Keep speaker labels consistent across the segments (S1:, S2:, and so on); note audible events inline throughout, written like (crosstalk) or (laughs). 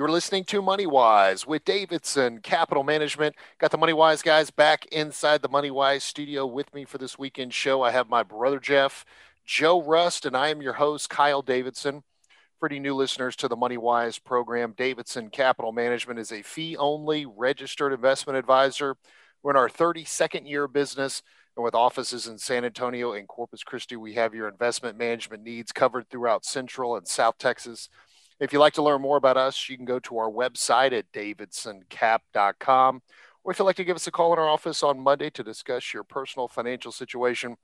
S1: You're listening to Money Wise with Davidson Capital Management. Got the Money Wise guys back inside the Money Wise studio with me for this weekend show. I have my brother Jeff, Joe Rust, and I am your host, Kyle Davidson. Pretty new listeners to the Money Wise program. Davidson Capital Management is a fee only registered investment advisor. We're in our 32nd year of business. And with offices in San Antonio and Corpus Christi, we have your investment management needs covered throughout Central and South Texas. If you'd like to learn more about us, you can go to our website at davidsoncap.com. Or if you'd like to give us a call in our office on Monday to discuss your personal financial situation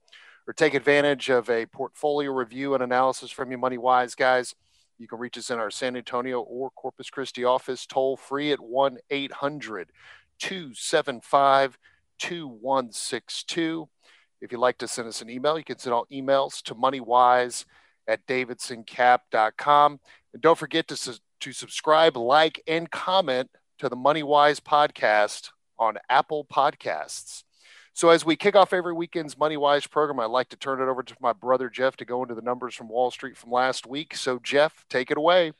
S1: or take advantage of a portfolio review and analysis from your Money Wise guys, you can reach us in our San Antonio or Corpus Christi office toll free at 1 800 275 2162. If you'd like to send us an email, you can send all emails to moneywise at davidsoncap.com. And don't forget to, su- to subscribe, like, and comment to the Money Wise podcast on Apple Podcasts. So, as we kick off every weekend's Money Wise program, I'd like to turn it over to my brother Jeff to go into the numbers from Wall Street from last week. So, Jeff, take it away.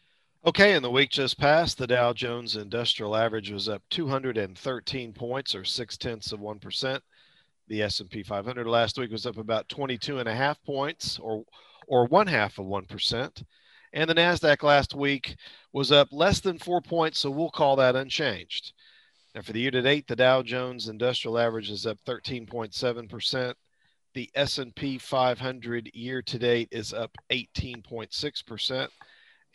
S2: Okay, in the week just passed, the Dow Jones Industrial Average was up 213 points, or six tenths of one percent. The S&P 500 last week was up about 22 and a half points, or or one half of one percent. And the NASDAQ last week was up less than four points, so we'll call that unchanged. Now, for the year to date, the Dow Jones Industrial Average is up 13.7%. The S&P 500 year to date is up 18.6%,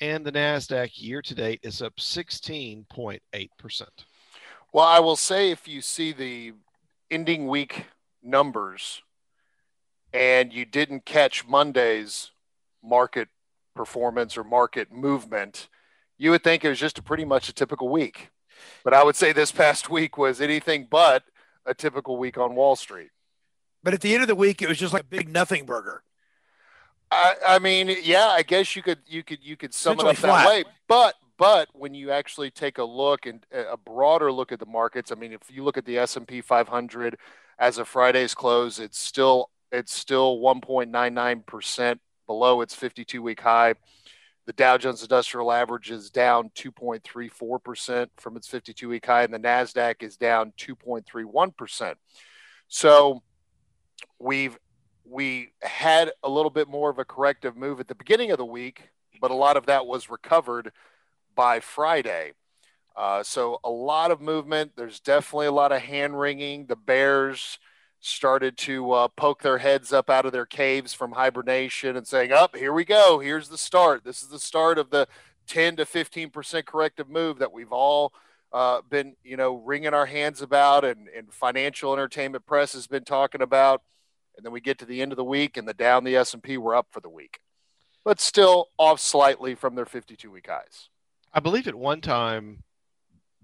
S2: and the Nasdaq year to date is up 16.8%.
S1: Well, I will say if you see the ending week numbers and you didn't catch Monday's market performance or market movement, you would think it was just a pretty much a typical week. But I would say this past week was anything but a typical week on Wall Street.
S3: But at the end of the week, it was just like a big nothing burger.
S1: I, I mean, yeah, I guess you could you could you could sum it up that way. But but when you actually take a look and a broader look at the markets, I mean, if you look at the S and P 500 as of Friday's close, it's still it's still 1.99 percent below its 52 week high. The Dow Jones Industrial Average is down 2.34 percent from its 52 week high, and the Nasdaq is down 2.31 percent. So we've we had a little bit more of a corrective move at the beginning of the week, but a lot of that was recovered by Friday. Uh, so a lot of movement. There's definitely a lot of hand wringing. The Bears started to uh, poke their heads up out of their caves from hibernation and saying, "Up, here we go. Here's the start. This is the start of the 10 to 15 percent corrective move that we've all uh, been, you know, wringing our hands about, and, and financial entertainment press has been talking about." And then we get to the end of the week, and the Dow the S and P were up for the week, but still off slightly from their 52 week highs.
S2: I believe at one time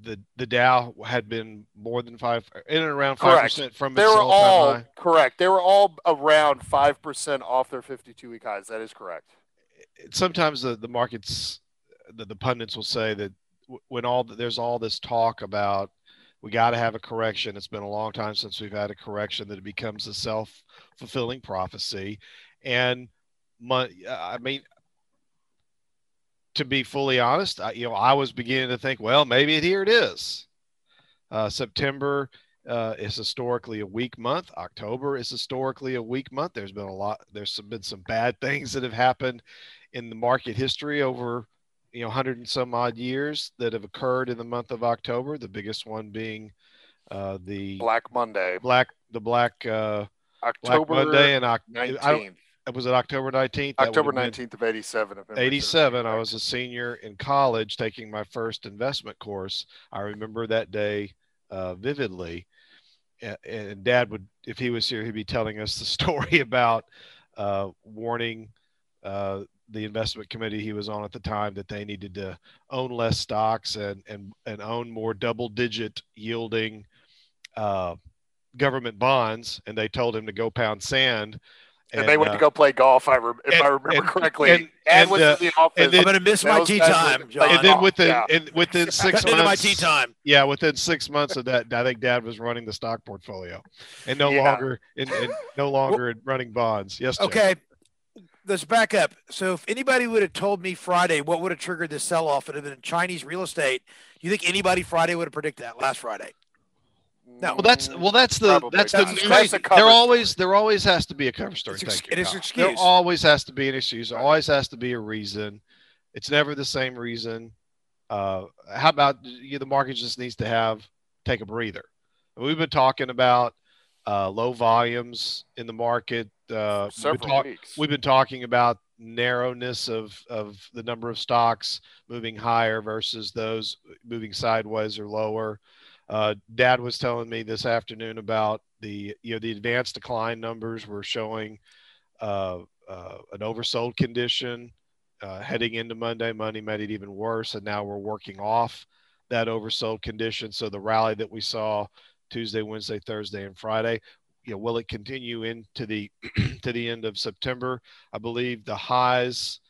S2: the the Dow had been more than five in and around five percent from
S1: They
S2: its
S1: were
S2: all-time high.
S1: correct. They were all around five percent off their 52 week highs. That is correct.
S2: Sometimes the the markets, the, the pundits will say that when all there's all this talk about we got to have a correction. It's been a long time since we've had a correction that it becomes a self fulfilling prophecy, and my, I mean. To be fully honest, I, you know, I was beginning to think, well, maybe here it is. Uh, September uh, is historically a weak month. October is historically a weak month. There's been a lot. There's some, been some bad (laughs) things that have happened in the market history over you know 100 and some odd years that have occurred in the month of October. The biggest one being uh, the
S1: Black Monday,
S2: black the black uh, Black
S1: October
S2: Monday and Oc- I
S1: 19th,
S2: was it October 19th?
S1: October
S2: would have been
S1: 19th of 87. if memory serves me
S2: 87 i was a senior in college taking my first investment course i remember that day uh, vividly A- and dad would if he was here he'd be telling us the (laughs) story about uh, warning uh, the investment committee he was on at the time that they needed to own less stocks and and, and own more double digit yielding uh, government bonds, and they told him to go pound sand.
S1: And, and they went uh, to go play golf. I re- if and, I remember and, correctly. And, and, was uh, in the office.
S3: Then, I'm going to miss my tee time, John.
S2: And then within yeah. and within (laughs) six months,
S3: my tee time.
S2: Yeah, within six months of that, I think Dad was running the stock portfolio, and no yeah. longer and, no longer running bonds. Yes.
S3: Okay. Let's back up. So, if anybody would have told me Friday what would have triggered this sell-off, it would have been Chinese real estate. Do you think anybody Friday would have predicted that last Friday? No.
S2: Well, that's well, that's the Probably. that's, that's the that's there always there always has to be a cover story.
S3: It's, it is excuse.
S2: There always has to be an excuse. There always has to be a reason. It's never the same reason. Uh, how about you the market just needs to have take a breather. We've been talking about uh, low volumes in the market. Uh,
S1: Several
S2: we've, been
S1: talk- weeks.
S2: we've been talking about narrowness of of the number of stocks moving higher versus those moving sideways or lower. Uh, Dad was telling me this afternoon about the you know the advanced decline numbers were showing uh, uh, an oversold condition uh, heading into Monday. Monday made it even worse, and now we're working off that oversold condition. So the rally that we saw Tuesday, Wednesday, Thursday, and Friday, you know, will it continue into the (clears throat) to the end of September? I believe the highs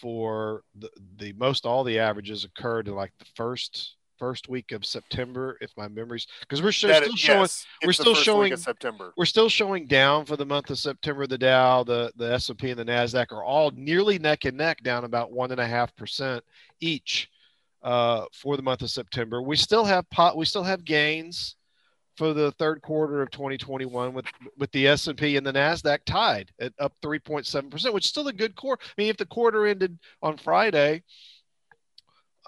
S2: for the, the most all the averages occurred in like the first first week of September, if my memory's because we're still, still showing yes, we're still showing
S1: September.
S2: We're still showing down for the month of September. The Dow, the the S and P, and the Nasdaq are all nearly neck and neck, down about one and a half percent each uh, for the month of September. We still have pot. We still have gains for the third quarter of 2021 with with the S&P and the Nasdaq tied at up 3.7%, which is still a good quarter. I mean, if the quarter ended on Friday,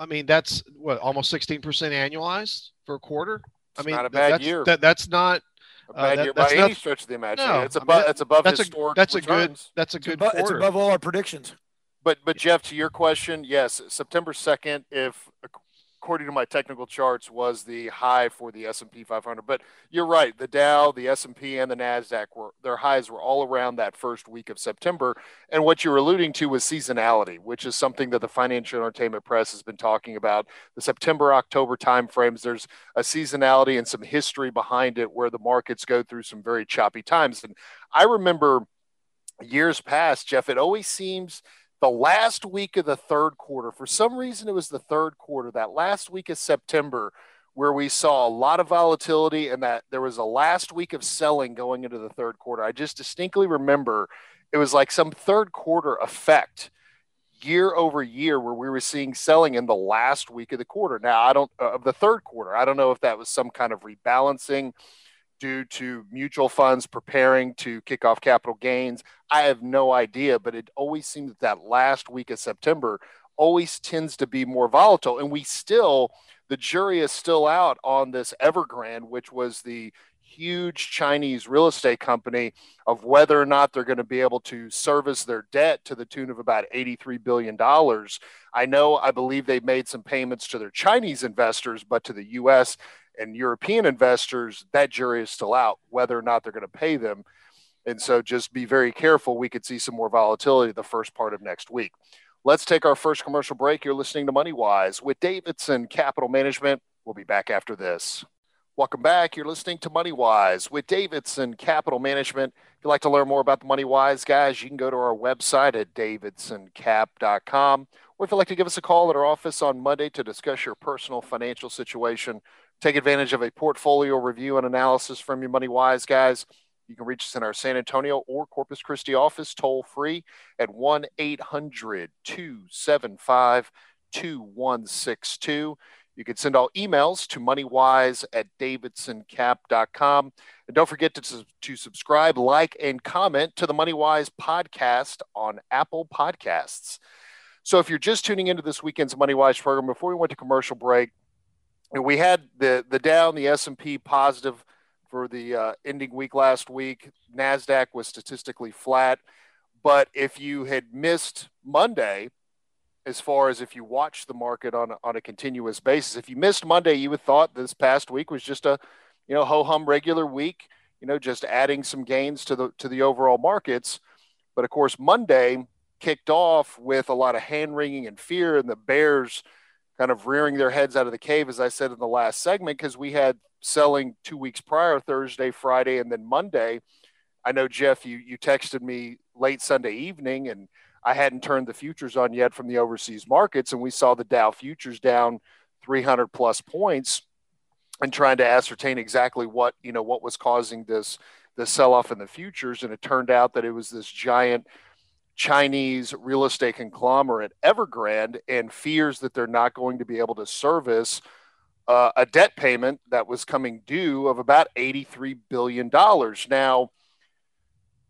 S2: I mean, that's what almost 16% annualized for a quarter.
S1: It's
S2: I mean,
S1: not a bad
S2: that's,
S1: year.
S2: That, that's not
S1: a bad uh, that, year by any stretch of the imagination. No, it's above. I mean, that, it's above
S2: that's
S1: historic.
S2: A, that's
S1: returns.
S2: a good. That's a good.
S3: It's above, it's above all our predictions.
S1: But but Jeff, to your question, yes, September second. If according to my technical charts, was the high for the S&P 500. But you're right, the Dow, the S&P, and the Nasdaq were their highs were all around that first week of September. And what you're alluding to was seasonality, which is something that the financial entertainment press has been talking about. The September October timeframes, there's a seasonality and some history behind it where the markets go through some very choppy times. And I remember years past, Jeff, it always seems the last week of the third quarter, for some reason, it was the third quarter, that last week of September, where we saw a lot of volatility and that there was a last week of selling going into the third quarter. I just distinctly remember it was like some third quarter effect year over year where we were seeing selling in the last week of the quarter. Now, I don't, uh, of the third quarter, I don't know if that was some kind of rebalancing due to mutual funds preparing to kick off capital gains. I have no idea, but it always seems that that last week of September always tends to be more volatile. And we still, the jury is still out on this Evergrande, which was the huge Chinese real estate company, of whether or not they're going to be able to service their debt to the tune of about $83 billion. I know, I believe they made some payments to their Chinese investors, but to the US, and European investors, that jury is still out whether or not they're going to pay them. And so just be very careful. We could see some more volatility the first part of next week. Let's take our first commercial break. You're listening to Money Wise with Davidson Capital Management. We'll be back after this. Welcome back. You're listening to Money Wise with Davidson Capital Management. If you'd like to learn more about the Money Wise guys, you can go to our website at davidsoncap.com. Or if you'd like to give us a call at our office on Monday to discuss your personal financial situation, Take advantage of a portfolio review and analysis from your Money Wise guys. You can reach us in our San Antonio or Corpus Christi office toll free at 1 800 275 2162. You can send all emails to moneywise at davidsoncap.com. And don't forget to, to subscribe, like, and comment to the MoneyWise podcast on Apple Podcasts. So if you're just tuning into this weekend's MoneyWise program, before we went to commercial break, we had the the Dow the S&P positive for the uh, ending week last week. Nasdaq was statistically flat, but if you had missed Monday, as far as if you watched the market on a, on a continuous basis, if you missed Monday, you would thought this past week was just a you know ho hum regular week. You know, just adding some gains to the to the overall markets. But of course, Monday kicked off with a lot of hand wringing and fear, and the bears kind of rearing their heads out of the cave, as I said in the last segment, because we had selling two weeks prior, Thursday, Friday, and then Monday. I know Jeff, you you texted me late Sunday evening, and I hadn't turned the futures on yet from the overseas markets, and we saw the Dow futures down 300 plus points, and trying to ascertain exactly what you know what was causing this the sell off in the futures, and it turned out that it was this giant Chinese real estate conglomerate Evergrande and fears that they're not going to be able to service uh, a debt payment that was coming due of about $83 billion. Now,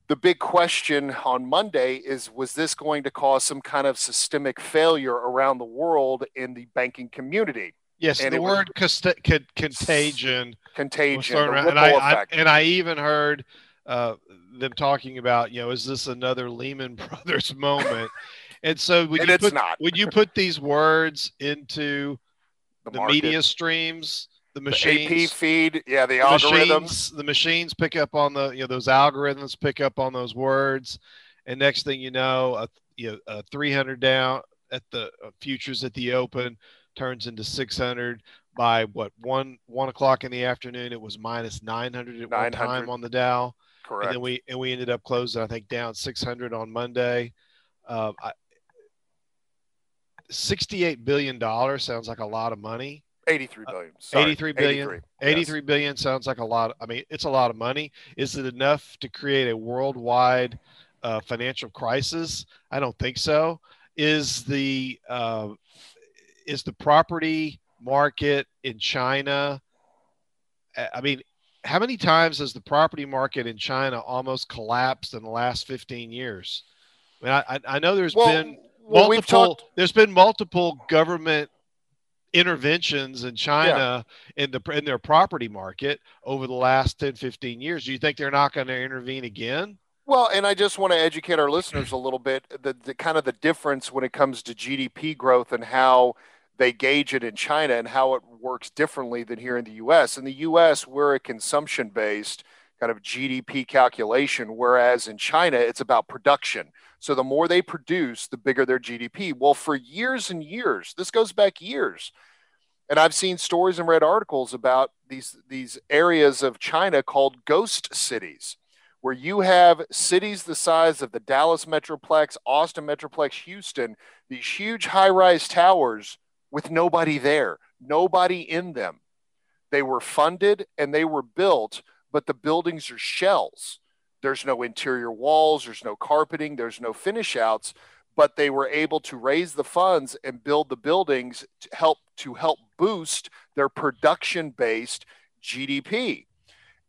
S1: the big question on Monday is was this going to cause some kind of systemic failure around the world in the banking community?
S2: Yes, and the word was, contagion.
S1: Contagion.
S2: And I, I, and I even heard uh, them talking about, you know, is this another Lehman (laughs) Brothers moment? and so when
S1: and
S2: you
S1: put
S2: not. when you put these words into the, the media streams, the machines,
S1: the AP feed, yeah, the,
S2: the
S1: algorithms,
S2: machines, the machines pick up on the you know those algorithms pick up on those words, and next thing you know, a you know a 300 down at the uh, futures at the open turns into 600 by what one one o'clock in the afternoon. It was minus 900 at 900. one time on the Dow.
S1: Correct.
S2: And then we and we ended up closing, I think, down 600 on Monday. Um, I, 68 billion dollars sounds like a lot of money.
S1: 83 billion. Sorry.
S2: 83 billion. 83, 83 yes. billion sounds like a lot. I mean, it's a lot of money. Is it enough to create a worldwide uh, financial crisis? I don't think so. Is the uh, is the property market in China? I mean, how many times has the property market in China almost collapsed in the last 15 years? I mean, I, I know there's
S1: well,
S2: been
S1: well,
S2: multiple
S1: talked...
S2: there's been multiple government interventions in China yeah. in the in their property market over the last 10 15 years. Do you think they're not going to intervene again?
S1: Well, and I just want to educate our listeners a little bit the, the kind of the difference when it comes to GDP growth and how they gauge it in China and how it works differently than here in the US. In the US, we're a consumption based kind of GDP calculation, whereas in China, it's about production. So the more they produce, the bigger their GDP. Well, for years and years, this goes back years. And I've seen stories and read articles about these, these areas of China called ghost cities, where you have cities the size of the Dallas Metroplex, Austin Metroplex, Houston, these huge high rise towers with nobody there, nobody in them. They were funded and they were built, but the buildings are shells. There's no interior walls, there's no carpeting, there's no finish outs, but they were able to raise the funds and build the buildings to help to help boost their production based GDP.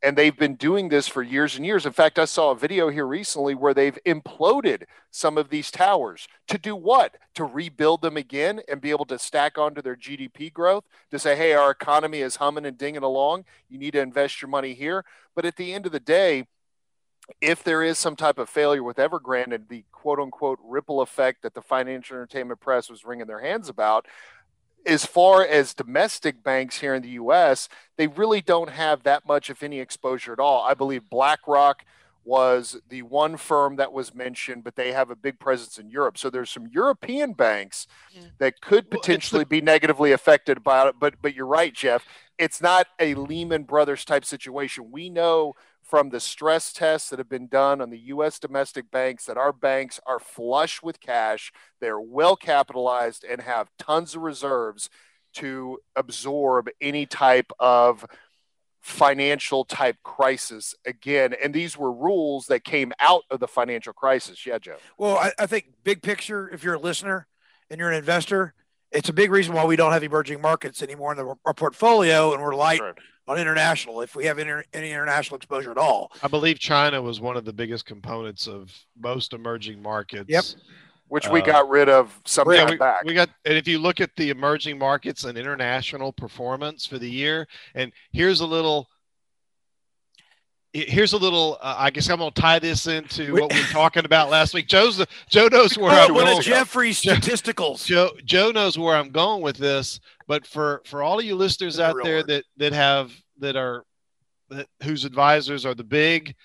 S1: And they've been doing this for years and years. In fact, I saw a video here recently where they've imploded some of these towers to do what? To rebuild them again and be able to stack onto their GDP growth to say, hey, our economy is humming and dinging along. You need to invest your money here. But at the end of the day, if there is some type of failure with Evergrande and the quote unquote ripple effect that the financial entertainment press was wringing their hands about, as far as domestic banks here in the US, they really don't have that much, if any, exposure at all. I believe BlackRock was the one firm that was mentioned, but they have a big presence in Europe. So there's some European banks yeah. that could potentially well, the- be negatively affected by it. But but you're right, Jeff. It's not a Lehman Brothers type situation. We know from the stress tests that have been done on the U.S. domestic banks that our banks are flush with cash, they're well capitalized, and have tons of reserves to absorb any type of financial type crisis again. And these were rules that came out of the financial crisis. Yeah, Joe.
S3: Well, I, I think big picture, if you're a listener and you're an investor, it's a big reason why we don't have emerging markets anymore in the, our portfolio and we're light right on international if we have inter- any international exposure at all.
S2: I believe China was one of the biggest components of most emerging markets.
S3: Yep.
S1: Which we uh, got rid of some time
S2: we,
S1: back.
S2: We got, and if you look at the emerging markets and international performance for the year, and here's a little here's a little uh, i guess i'm going to tie this into what we were talking about last week. Joe's joe knows where i'm
S3: going. Jeffrey's (laughs) statisticals.
S2: Joe, joe knows where i'm going with this but for for all of you listeners out there that that have that are that whose advisors are the big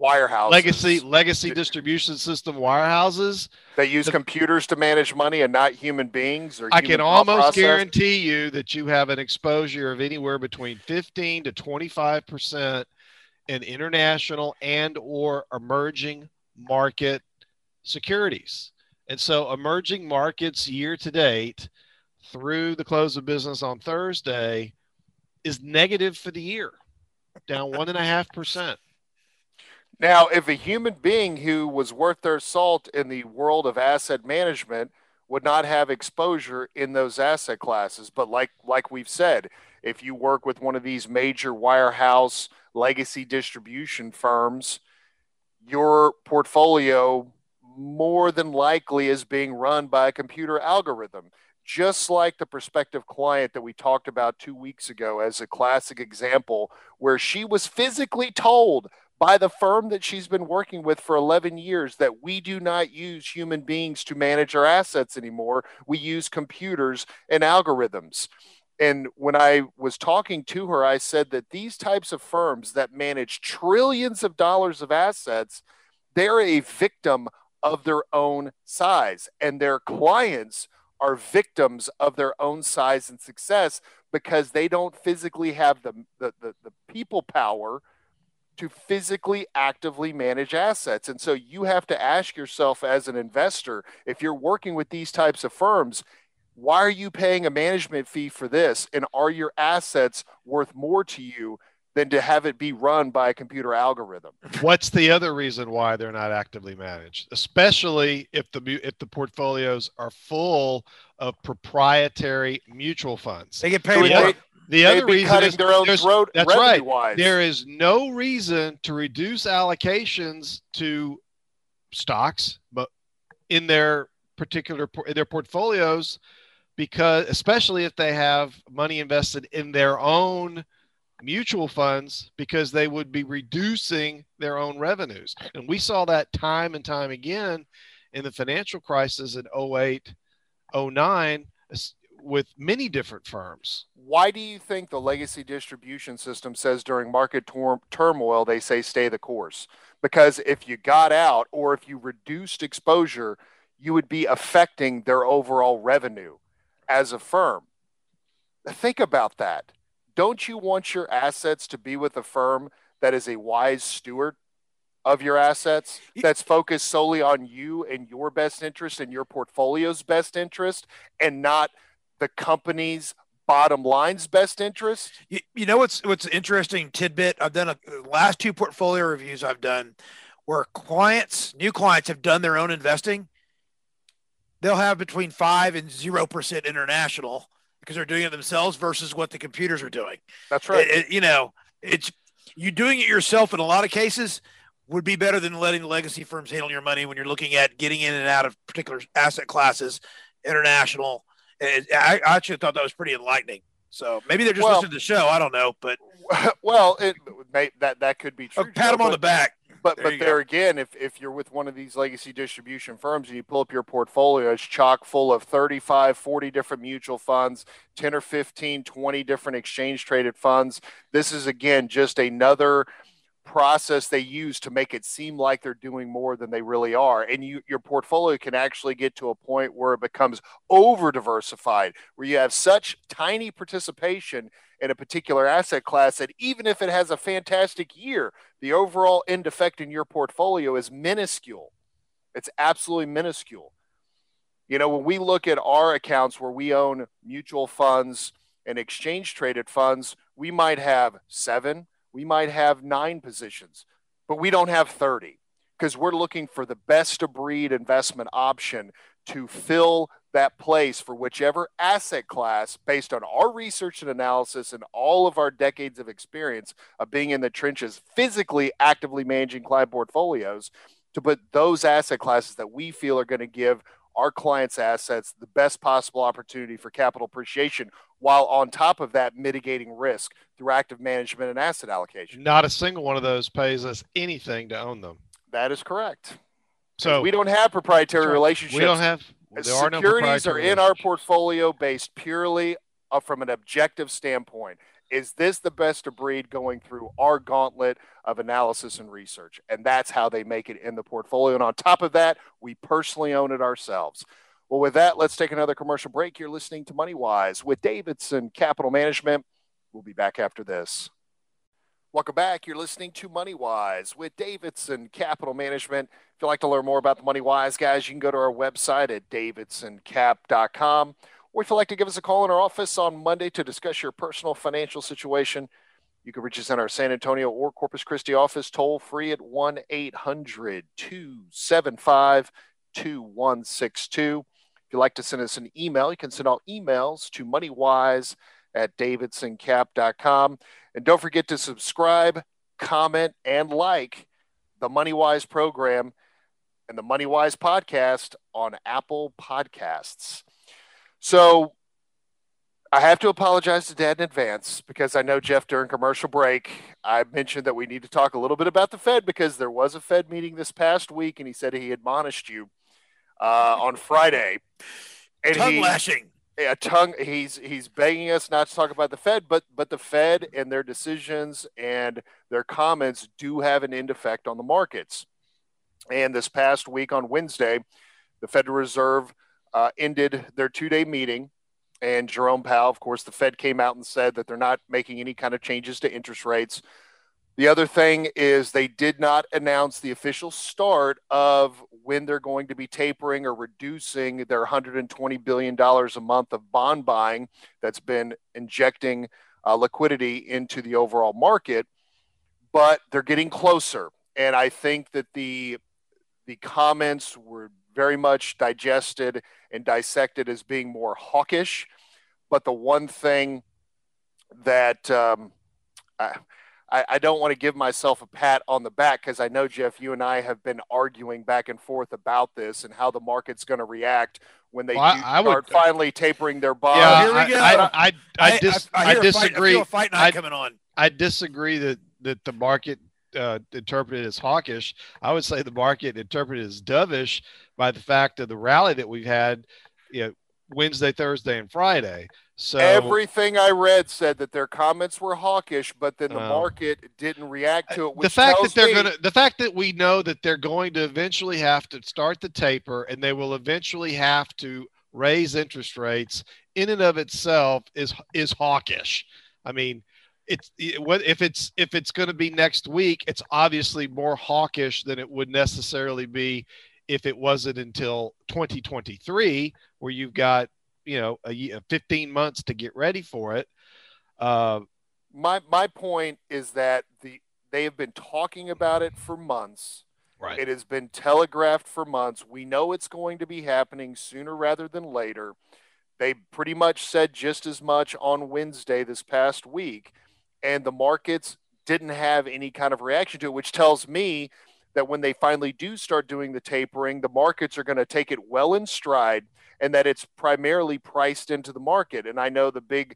S1: wirehouses,
S2: legacy legacy distribution system wirehouses
S1: that use the, computers to manage money and not human beings. Or
S2: I can almost process. guarantee you that you have an exposure of anywhere between 15 to 25 percent in international and or emerging market securities. And so emerging markets year to date through the close of business on Thursday is negative for the year, down one and a half percent.
S1: Now, if a human being who was worth their salt in the world of asset management would not have exposure in those asset classes, but like like we've said, if you work with one of these major wirehouse legacy distribution firms, your portfolio more than likely is being run by a computer algorithm. Just like the prospective client that we talked about two weeks ago as a classic example, where she was physically told by the firm that she's been working with for 11 years that we do not use human beings to manage our assets anymore. We use computers and algorithms. And when I was talking to her, I said that these types of firms that manage trillions of dollars of assets, they're a victim of their own size, and their clients are victims of their own size and success because they don't physically have the, the, the, the people power to physically actively manage assets. And so you have to ask yourself as an investor if you're working with these types of firms, why are you paying a management fee for this? And are your assets worth more to you than to have it be run by a computer algorithm?
S2: What's the other reason why they're not actively managed, especially if the if the portfolios are full of proprietary mutual funds?
S3: They get paid. So
S2: the other reason
S1: cutting
S2: is
S1: their own throat.
S2: That's right. Wise. There is no reason to reduce allocations to stocks, but in their particular in their portfolios because especially if they have money invested in their own mutual funds because they would be reducing their own revenues. And we saw that time and time again in the financial crisis in 08, 09 with many different firms.
S1: Why do you think the legacy distribution system says during market tor- turmoil they say stay the course? Because if you got out or if you reduced exposure, you would be affecting their overall revenue as a firm. Think about that. Don't you want your assets to be with a firm that is a wise steward of your assets, that's focused solely on you and your best interest and your portfolio's best interest, and not the company's bottom line's best interest?
S3: You, you know what's what's interesting tidbit? I've done a last two portfolio reviews I've done where clients, new clients, have done their own investing they'll have between five and zero percent international because they're doing it themselves versus what the computers are doing.
S1: That's right.
S3: It, it, you know, it's you doing it yourself in a lot of cases would be better than letting the legacy firms handle your money when you're looking at getting in and out of particular asset classes, international. And I, I actually thought that was pretty enlightening. So maybe they're just well, listening to the show. I don't know, but (laughs)
S1: well, it may, that that could be true.
S3: Oh, pat them on the back.
S1: But there but there go. again, if, if you're with one of these legacy distribution firms and you pull up your portfolio, it's chock full of 35, 40 different mutual funds, 10 or 15, 20 different exchange traded funds. This is again just another process they use to make it seem like they're doing more than they really are and you your portfolio can actually get to a point where it becomes over diversified where you have such tiny participation in a particular asset class that even if it has a fantastic year the overall end effect in your portfolio is minuscule. It's absolutely minuscule. You know when we look at our accounts where we own mutual funds and exchange traded funds we might have 7 we might have nine positions, but we don't have 30 because we're looking for the best of breed investment option to fill that place for whichever asset class based on our research and analysis and all of our decades of experience of being in the trenches physically actively managing client portfolios to put those asset classes that we feel are going to give our clients' assets the best possible opportunity for capital appreciation, while on top of that, mitigating risk through active management and asset allocation.
S2: Not a single one of those pays us anything to own them.
S1: That is correct. So we don't have proprietary right. relationships. We
S2: don't have
S1: there Securities are, no are in our portfolio based purely uh, from an objective standpoint. Is this the best of breed going through our gauntlet of analysis and research? And that's how they make it in the portfolio. And on top of that, we personally own it ourselves. Well, with that, let's take another commercial break. You're listening to Money Wise with Davidson Capital Management. We'll be back after this. Welcome back. You're listening to Money Wise with Davidson Capital Management. If you'd like to learn more about the Money Wise guys, you can go to our website at davidsoncap.com. Or if you'd like to give us a call in our office on Monday to discuss your personal financial situation, you can reach us in our San Antonio or Corpus Christi office toll free at 1 800 275 2162. If you'd like to send us an email, you can send all emails to moneywise at davidsoncap.com. And don't forget to subscribe, comment, and like the MoneyWise program and the MoneyWise podcast on Apple Podcasts. So I have to apologize to Dad in advance because I know Jeff during commercial break I mentioned that we need to talk a little bit about the Fed because there was a Fed meeting this past week and he said he admonished you uh, on Friday.
S3: And tongue he, lashing.
S1: A tongue. He's he's begging us not to talk about the Fed, but but the Fed and their decisions and their comments do have an end effect on the markets. And this past week on Wednesday, the Federal Reserve uh, ended their two-day meeting, and Jerome Powell, of course, the Fed came out and said that they're not making any kind of changes to interest rates. The other thing is they did not announce the official start of when they're going to be tapering or reducing their $120 billion a month of bond buying that's been injecting uh, liquidity into the overall market. But they're getting closer. And I think that the, the comments were very much digested and dissected as being more hawkish. But the one thing that um, I, I, I don't want to give myself a pat on the back because I know, Jeff, you and I have been arguing back and forth about this and how the market's going to react when they well, I, I start would, finally tapering their bonds.
S2: Yeah, Here we go. I, I, I, dis, I, disagree.
S3: Fight, fight night coming on.
S2: I disagree that, that the market uh, interpreted as hawkish. I would say the market interpreted as dovish by the fact of the rally that we've had you know, Wednesday, Thursday, and Friday. So
S1: everything I read said that their comments were hawkish, but then the uh, market didn't react to it.
S2: the fact that they're going to, the fact that we know that they're going to eventually have to start the taper, and they will eventually have to raise interest rates, in and of itself is is hawkish. I mean, it's what if it's if it's going to be next week, it's obviously more hawkish than it would necessarily be if it wasn't until 2023, where you've got you know a year, 15 months to get ready for it. Uh,
S1: my my point is that the they have been talking about it for months.
S2: Right.
S1: It has been telegraphed for months. We know it's going to be happening sooner rather than later. They pretty much said just as much on Wednesday this past week, and the markets didn't have any kind of reaction to it, which tells me that when they finally do start doing the tapering, the markets are going to take it well in stride and that it's primarily priced into the market. And I know the big,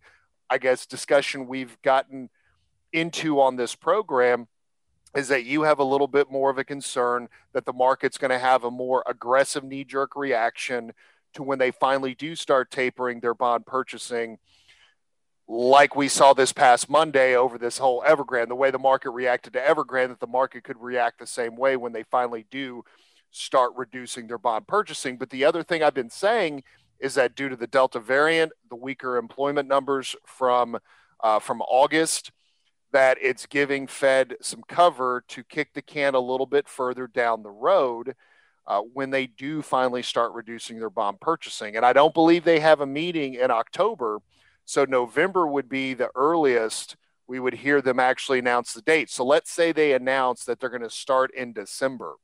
S1: I guess, discussion we've gotten into on this program is that you have a little bit more of a concern that the market's going to have a more aggressive knee jerk reaction to when they finally do start tapering their bond purchasing like we saw this past Monday over this whole Evergrande, the way the market reacted to Evergrande, that the market could react the same way when they finally do start reducing their bond purchasing. But the other thing I've been saying is that due to the Delta variant, the weaker employment numbers from uh, from August, that it's giving Fed some cover to kick the can a little bit further down the road uh, when they do finally start reducing their bond purchasing. And I don't believe they have a meeting in October, so November would be the earliest we would hear them actually announce the date. So let's say they announce that they're going to start in December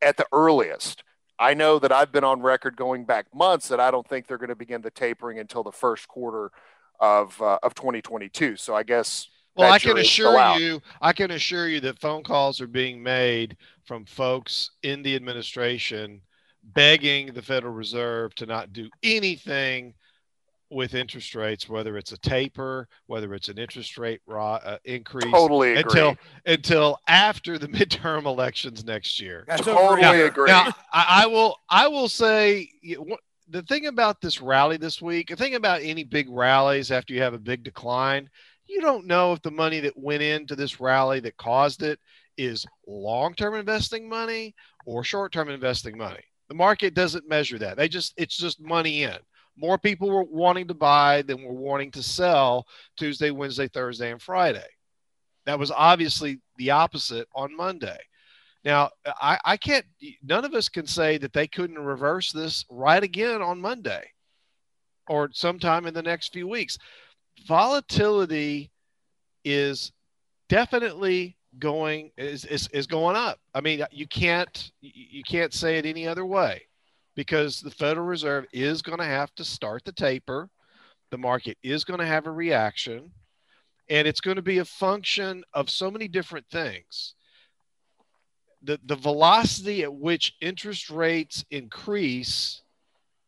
S1: at the earliest. I know that I've been on record going back months that I don't think they're going to begin the tapering until the first quarter of uh, of 2022. So I guess
S2: well, I can assure you, I can assure you that phone calls are being made from folks in the administration begging the Federal Reserve to not do anything with interest rates, whether it's a taper, whether it's an interest rate raw, uh, increase,
S1: totally agree.
S2: until until after the (laughs) midterm elections next year.
S1: totally
S2: now,
S1: agree.
S2: Now, I, I, will I will say the thing about this rally this week, the thing about any big rallies after you have a big decline, you don't know if the money that went into this rally that caused it is long-term investing money or short-term investing money. The market doesn't measure that. They just it's just money in. More people were wanting to buy than were wanting to sell Tuesday, Wednesday, Thursday, and Friday. That was obviously the opposite on Monday. Now, I, I can't, none of us can say that they couldn't reverse this right again on Monday or sometime in the next few weeks. Volatility is definitely going is, is, is going up. I mean, you can't you can't say it any other way because the Federal Reserve is going to have to start the taper. The market is going to have a reaction and it's going to be a function of so many different things the, the velocity at which interest rates increase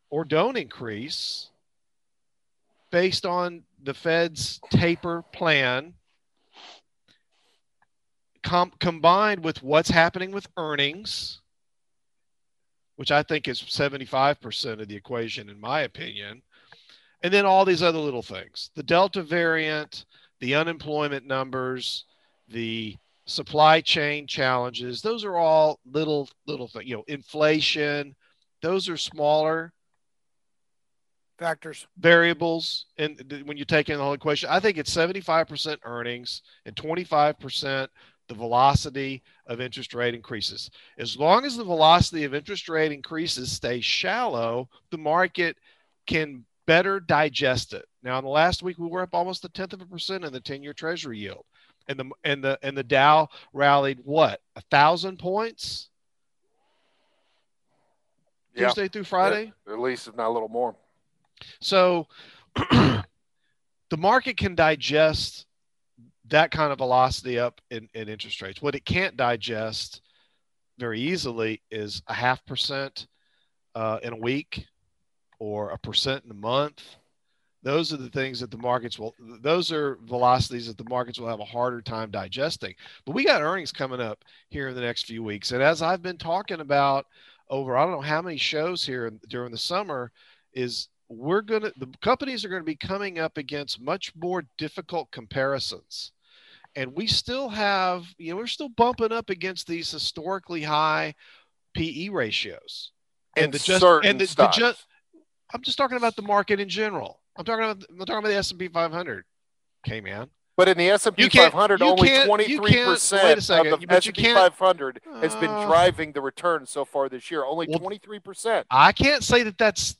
S2: or don't increase based on the Fed's taper plan com- combined with what's happening with earnings which I think is 75% of the equation in my opinion. And then all these other little things the delta variant the unemployment numbers the supply chain challenges those are all little little things you know inflation those are smaller
S3: factors.
S2: variables. And when you take in the whole equation i think it's 75% earnings and 25% the velocity of interest rate increases. As long as the velocity of interest rate increases stays shallow the market can better digest it. Now in the last week we were up almost a tenth of a percent in the 10-year treasury yield. And the and the and the Dow rallied what a thousand points? Yeah. Tuesday through Friday,
S1: yeah, at least if not a little more.
S2: So (clears throat) the market can digest that kind of velocity up in, in interest rates. What it can't digest very easily is a half percent uh, in a week or a percent in a month. Those are the things that the markets will those are velocities that the markets will have a harder time digesting. But we got earnings coming up here in the next few weeks. And as i've been talking about over i don't know how many shows here during the summer is we're going to the companies are going to be coming up against much more difficult comparisons and we still have you know we're still bumping up against these historically high pe ratios
S1: and, and the just and the, the just
S2: i'm just talking about the market in general I'm talking about I'm talking about the S and P 500. Okay, man.
S1: But in the S and P 500, only 23 percent of the S and P 500 has been uh. driving the return so far this year. Only 23 percent.
S2: I can't say that that's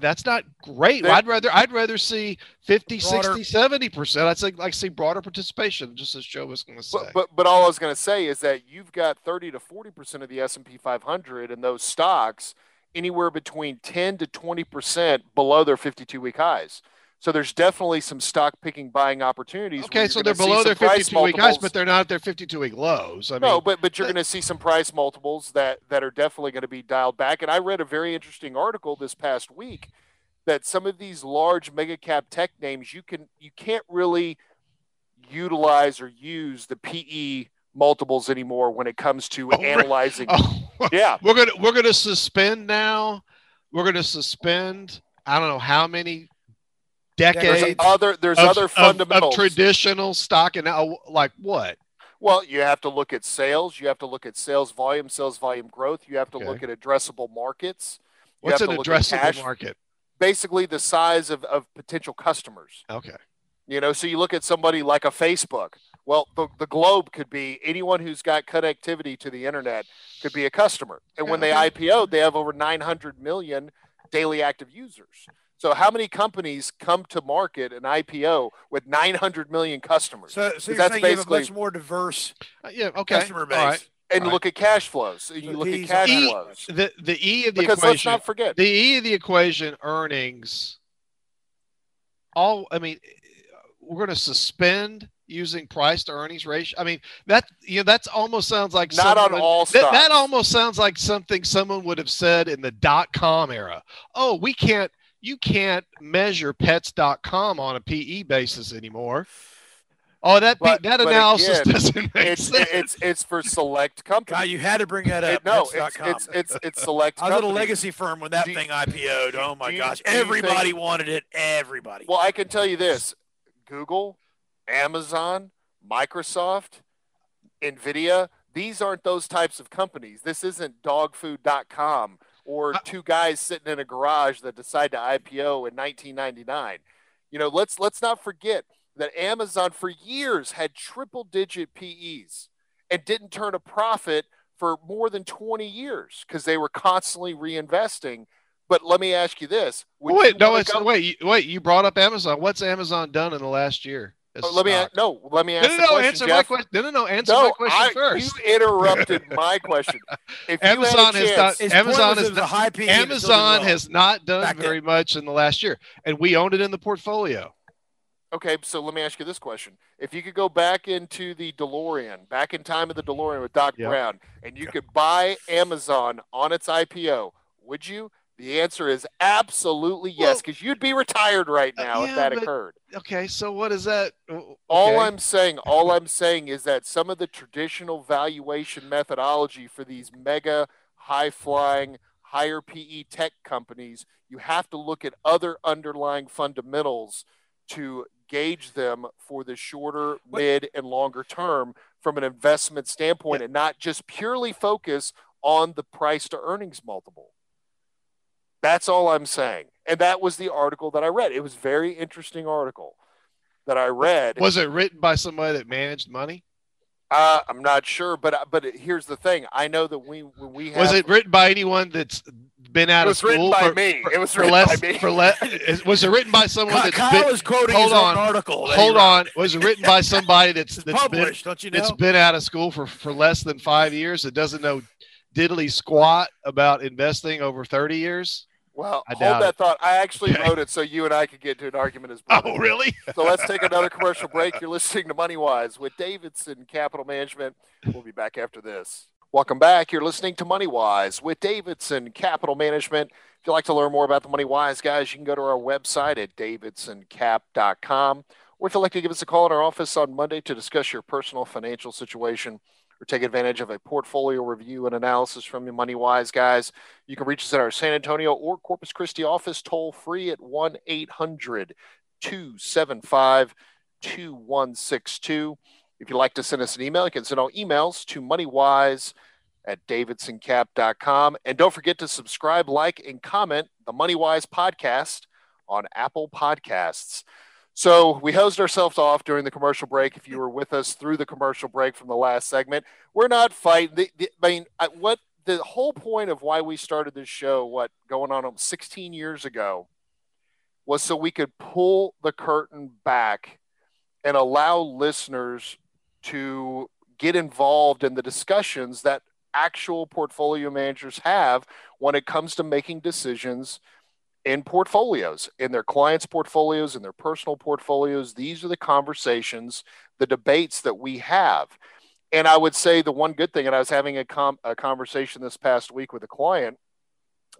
S2: that's not great. I'd rather I'd rather see 50, broader, 60, 70 percent. I'd say like see broader participation, just as Joe was going to say.
S1: But, but but all I was going to say is that you've got 30 to 40 percent of the S and P 500 and those stocks anywhere between 10 to 20% below their 52 week highs. So there's definitely some stock picking buying opportunities.
S2: Okay, so they're below their 52 week highs, but they're not at their 52 week lows. I
S1: no, mean, but but you're going to see some price multiples that that are definitely going to be dialed back. And I read a very interesting article this past week that some of these large mega cap tech names you can you can't really utilize or use the PE multiples anymore when it comes to (laughs) oh, analyzing. (laughs) Oh, yeah,
S2: we're gonna we're gonna suspend now. We're gonna suspend. I don't know how many decades.
S1: There's other there's of, other fundamentals
S2: of, of traditional stock and now like what?
S1: Well, you have to look at sales. You have to look at sales volume, sales volume growth. You have to okay. look at addressable markets.
S2: You What's an addressable market?
S1: Basically, the size of, of potential customers.
S2: Okay.
S1: You know, so you look at somebody like a Facebook. Well, the, the globe could be anyone who's got connectivity to the internet could be a customer. And when they IPO, they have over 900 million daily active users. So how many companies come to market an IPO with 900 million customers?
S3: So, so you're that's saying basically, you have a much more diverse
S2: uh, yeah, okay.
S3: customer base.
S1: And look at cash flows. You look at cash e, flows.
S2: The, the E of the
S1: because
S2: equation.
S1: let's not forget.
S2: The E of the equation, earnings. All, I mean, we're going to suspend using price to earnings ratio. I mean, that you know that's almost sounds like
S1: not
S2: someone,
S1: on all
S2: that, that almost sounds like something someone would have said in the dot com era. Oh, we can't you can't measure pets.com on a PE basis anymore. Oh, that but, that analysis again, doesn't make
S1: it's,
S2: sense.
S1: It's it's for select (laughs) companies.
S3: God, you had to bring that up.
S1: It, no, it's, it's, it's it's select.
S3: I was at a legacy firm when that do thing IPO'd. Oh my gosh, everybody think, wanted it. Everybody.
S1: Well, I can tell you this: Google, Amazon, Microsoft, Nvidia. These aren't those types of companies. This isn't dogfood.com or two guys sitting in a garage that decide to IPO in 1999. You know, let's let's not forget that Amazon for years had triple digit PEs and didn't turn a profit for more than 20 years because they were constantly reinvesting. But let me ask you this:
S2: Wait, no, go- wait, wait. You brought up Amazon. What's Amazon done in the last year?
S1: Oh, let me ask, no. Let me ask.
S2: No, no, no.
S1: Question,
S2: answer
S1: Jeff.
S2: my question. No, no, no. Answer no, my question
S1: I,
S2: first.
S1: You interrupted (laughs) my question. If
S2: Amazon has
S1: chance,
S2: done. Amazon has
S3: done. High
S2: Amazon has not done very then. much in the last year, and we owned it in the portfolio.
S1: Okay, so let me ask you this question: If you could go back into the DeLorean, back in time of the DeLorean with Doc yep. Brown, and you could buy Amazon on its IPO, would you? The answer is absolutely yes, because well, you'd be retired right uh, now uh, yeah, if that but, occurred.
S2: Okay, so what is that? Okay.
S1: All I'm saying, all I'm saying is that some of the traditional valuation methodology for these mega high flying, higher PE tech companies, you have to look at other underlying fundamentals to gauge them for the shorter, what? mid, and longer term from an investment standpoint, yeah. and not just purely focus on the price to earnings multiple. That's all I'm saying. And that was the article that I read. It was very interesting article that I read.
S2: Was it written by somebody that managed money?
S1: Uh, I'm not sure, but but here's the thing. I know that we when we have,
S2: was it written by anyone that's been out
S1: of
S2: school
S1: for, me. It was
S2: for less for less. Was it written by someone that's
S3: Kyle
S2: been,
S3: is quoting
S2: hold
S3: his
S2: on,
S3: article.
S2: Hold on. Was it written by somebody that's, that's
S3: published?
S2: Been,
S3: don't you know?
S2: That's been out of school for for less than five years. That doesn't know diddly squat about investing over thirty years.
S1: Well, I hold that it. thought. I actually okay. wrote it so you and I could get into an argument as (laughs) oh, well.
S2: Oh, really?
S1: so let's take another commercial break. You're listening to Money Wise with Davidson Capital Management. We'll be back after this. Welcome back. You're listening to Money Wise with Davidson Capital Management. If you'd like to learn more about the Money Wise guys, you can go to our website at davidsoncap.com. Or if you'd like to give us a call in our office on Monday to discuss your personal financial situation, or take advantage of a portfolio review and analysis from the Money Wise guys, you can reach us at our San Antonio or Corpus Christi office toll free at 1 800 275 2162. If you'd like to send us an email, you can send all emails to moneywise at davidsoncap.com. And don't forget to subscribe, like, and comment the Moneywise podcast on Apple Podcasts. So we hosed ourselves off during the commercial break. If you were with us through the commercial break from the last segment, we're not fighting. The, the, I mean, what the whole point of why we started this show, what going on 16 years ago, was so we could pull the curtain back and allow listeners to get involved in the discussions that actual portfolio managers have when it comes to making decisions in portfolios, in their clients' portfolios, in their personal portfolios. These are the conversations, the debates that we have. And I would say the one good thing, and I was having a, com- a conversation this past week with a client.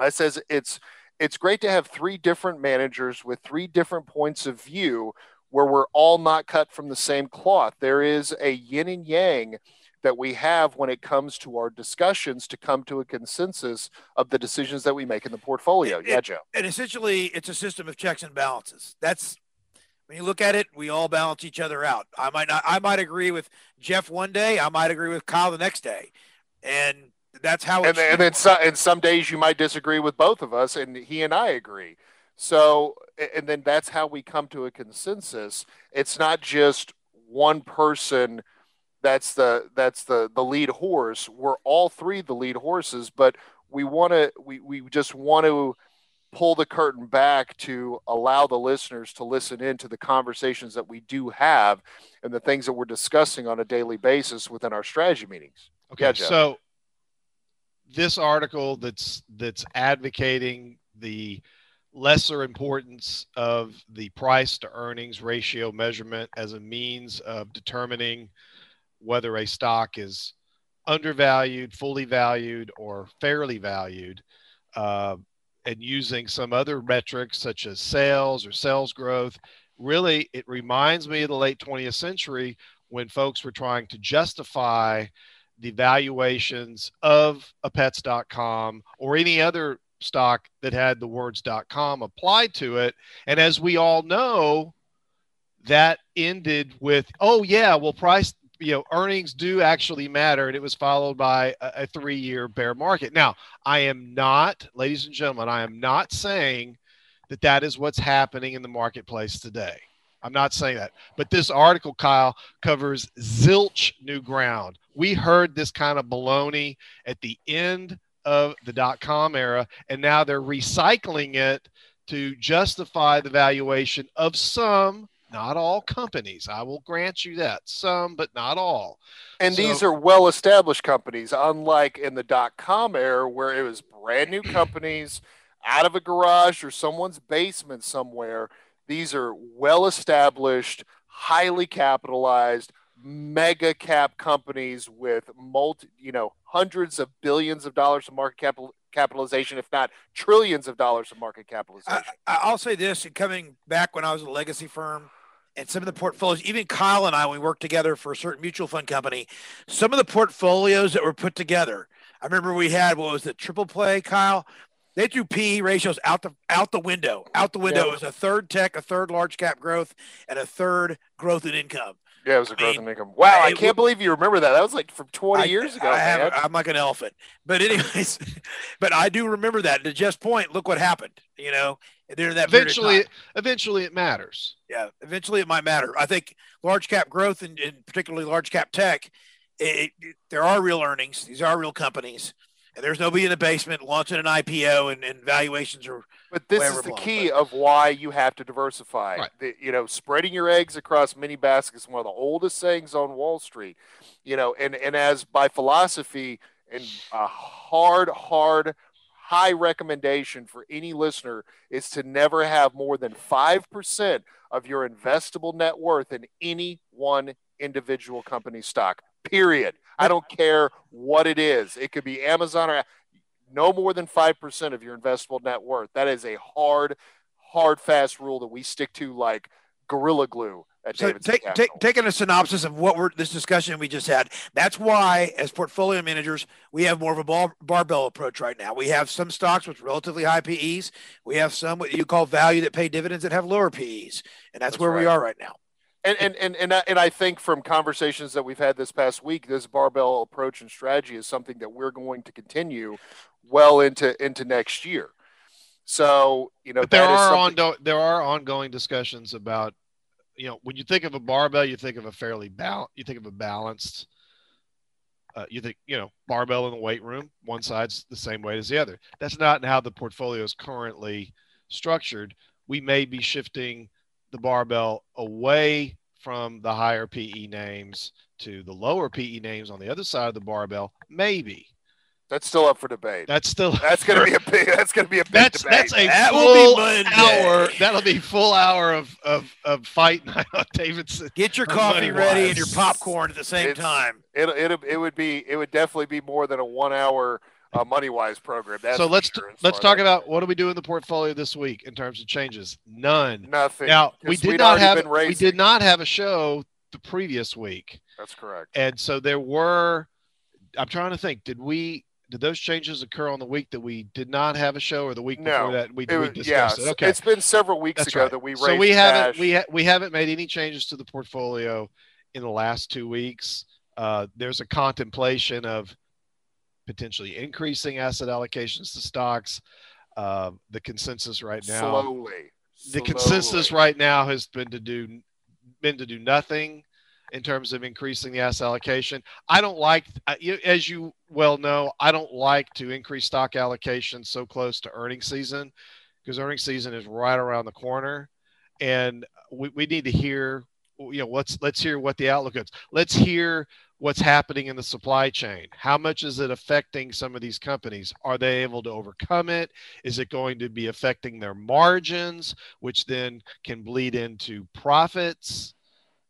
S1: I says it's it's great to have three different managers with three different points of view where we're all not cut from the same cloth. There is a yin and yang that we have when it comes to our discussions to come to a consensus of the decisions that we make in the portfolio. It, yeah, Joe.
S3: And essentially, it's a system of checks and balances. That's when you look at it, we all balance each other out. I might not, I might agree with Jeff one day, I might agree with Kyle the next day, and that's how.
S1: And then, and then so, and some days you might disagree with both of us, and he and I agree. So, and then that's how we come to a consensus. It's not just one person that's the that's the the lead horse. We're all three the lead horses, but we want to we we just want to pull the curtain back to allow the listeners to listen in to the conversations that we do have and the things that we're discussing on a daily basis within our strategy meetings.
S2: Okay, yeah, so this article that's that's advocating the lesser importance of the price to earnings ratio measurement as a means of determining whether a stock is undervalued, fully valued, or fairly valued, uh, and using some other metrics such as sales or sales growth, really it reminds me of the late 20th century when folks were trying to justify the valuations of a pets.com or any other stock that had the words .com applied to it. And as we all know that ended with oh yeah well price you know earnings do actually matter and it was followed by a, a three year bear market. Now i am not ladies and gentlemen i am not saying that that is what's happening in the marketplace today. I'm not saying that. But this article kyle covers zilch new ground. We heard this kind of baloney at the end of the dot com era and now they're recycling it to justify the valuation of some not all companies. I will grant you that. Some, but not all.
S1: And so, these are well established companies, unlike in the dot com era where it was brand new (clears throat) companies out of a garage or someone's basement somewhere. These are well established, highly capitalized, mega cap companies with multi, you know, hundreds of billions of dollars of market capital capitalization, if not trillions of dollars of market capitalization.
S3: I, will say this: and coming back when I was a legacy firm, and some of the portfolios, even Kyle and I, when we worked together for a certain mutual fund company, some of the portfolios that were put together. I remember we had what was it, triple play, Kyle? They threw PE ratios out the out the window. Out the window. Yeah. It was a third tech, a third large cap growth, and a third growth in income.
S1: Yeah, it was a growth I mean, in income. Wow, I can't believe you remember that. That was like from 20
S3: I,
S1: years ago.
S3: I have, I'm like an elephant. But anyways, (laughs) but I do remember that. To just point, look what happened. You know, during that
S2: eventually, eventually it matters.
S3: Yeah, eventually it might matter. I think large cap growth and, and particularly large cap tech, it, it, there are real earnings. These are real companies. And there's nobody in the basement launching an IPO and, and valuations are.
S1: But this is the key but, of why you have to diversify. Right. The, you know, spreading your eggs across many baskets is one of the oldest sayings on Wall Street. You know, and and as by philosophy and a hard, hard high recommendation for any listener is to never have more than 5% of your investable net worth in any one individual company stock. Period. I don't care what it is. It could be Amazon or no more than 5% of your investable net worth. That is a hard, hard, fast rule that we stick to like gorilla glue so
S3: take, take, taking a synopsis of what we're this discussion we just had. That's why, as portfolio managers, we have more of a bar, barbell approach right now. We have some stocks with relatively high PEs. We have some what you call value that pay dividends that have lower PEs, and that's, that's where right. we are right now.
S1: And and and and I, and I think from conversations that we've had this past week, this barbell approach and strategy is something that we're going to continue well into into next year. So you know,
S2: there are on there are ongoing discussions about you know, when you think of a barbell, you think of a fairly balanced, you think of a balanced, uh, you think, you know, barbell in the weight room, one side's the same weight as the other. That's not how the portfolio is currently structured. We may be shifting the barbell away from the higher PE names to the lower PE names on the other side of the barbell, maybe.
S1: That's still up for debate.
S2: That's still
S1: that's going to be a big that's going to be a big that's, debate.
S2: That's a that full hour. That'll be full hour of of of fight night (laughs) on Davidson.
S3: Get your coffee ready and your popcorn at the same it's, time.
S1: It it it would be it would definitely be more than a one hour uh, money wise program. That's
S2: so let's sure, let's talk about what do we do in the portfolio this week in terms of changes. None.
S1: Nothing.
S2: Now we did not have we did not have a show the previous week.
S1: That's correct.
S2: And so there were. I'm trying to think. Did we did those changes occur on the week that we did not have a show, or the week no, before that we, it, we discussed yeah, it? Okay,
S1: it's been several weeks That's ago right. that we raised.
S2: so we haven't we ha- we haven't made any changes to the portfolio in the last two weeks. Uh, there's a contemplation of potentially increasing asset allocations to stocks. Uh, the consensus right now,
S1: slowly,
S2: the slowly. consensus right now has been to do been to do nothing in terms of increasing the asset allocation. I don't like, as you well know, I don't like to increase stock allocation so close to earning season because earning season is right around the corner, and we, we need to hear, you know, let's let's hear what the outlook is. Let's hear what's happening in the supply chain. How much is it affecting some of these companies? Are they able to overcome it? Is it going to be affecting their margins, which then can bleed into profits?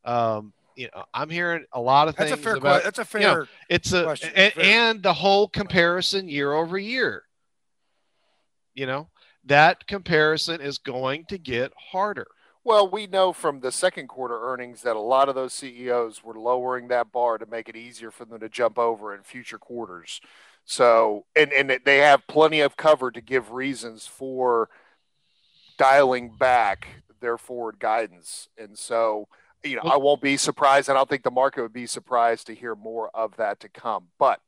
S2: Um, you know, I'm hearing a lot of things.
S3: That's a fair.
S2: About,
S3: that's a fair.
S2: You know, it's a and, and the whole comparison year over year. You know, that comparison is going to get harder.
S4: Well, we know from the second quarter earnings that a lot of those CEOs were lowering that bar to make it easier for them to jump over in future quarters. So, and and they have plenty of cover to give reasons for dialing back their forward guidance. And so, you know, I won't be surprised. I don't think the market would be surprised to hear more of that to come. But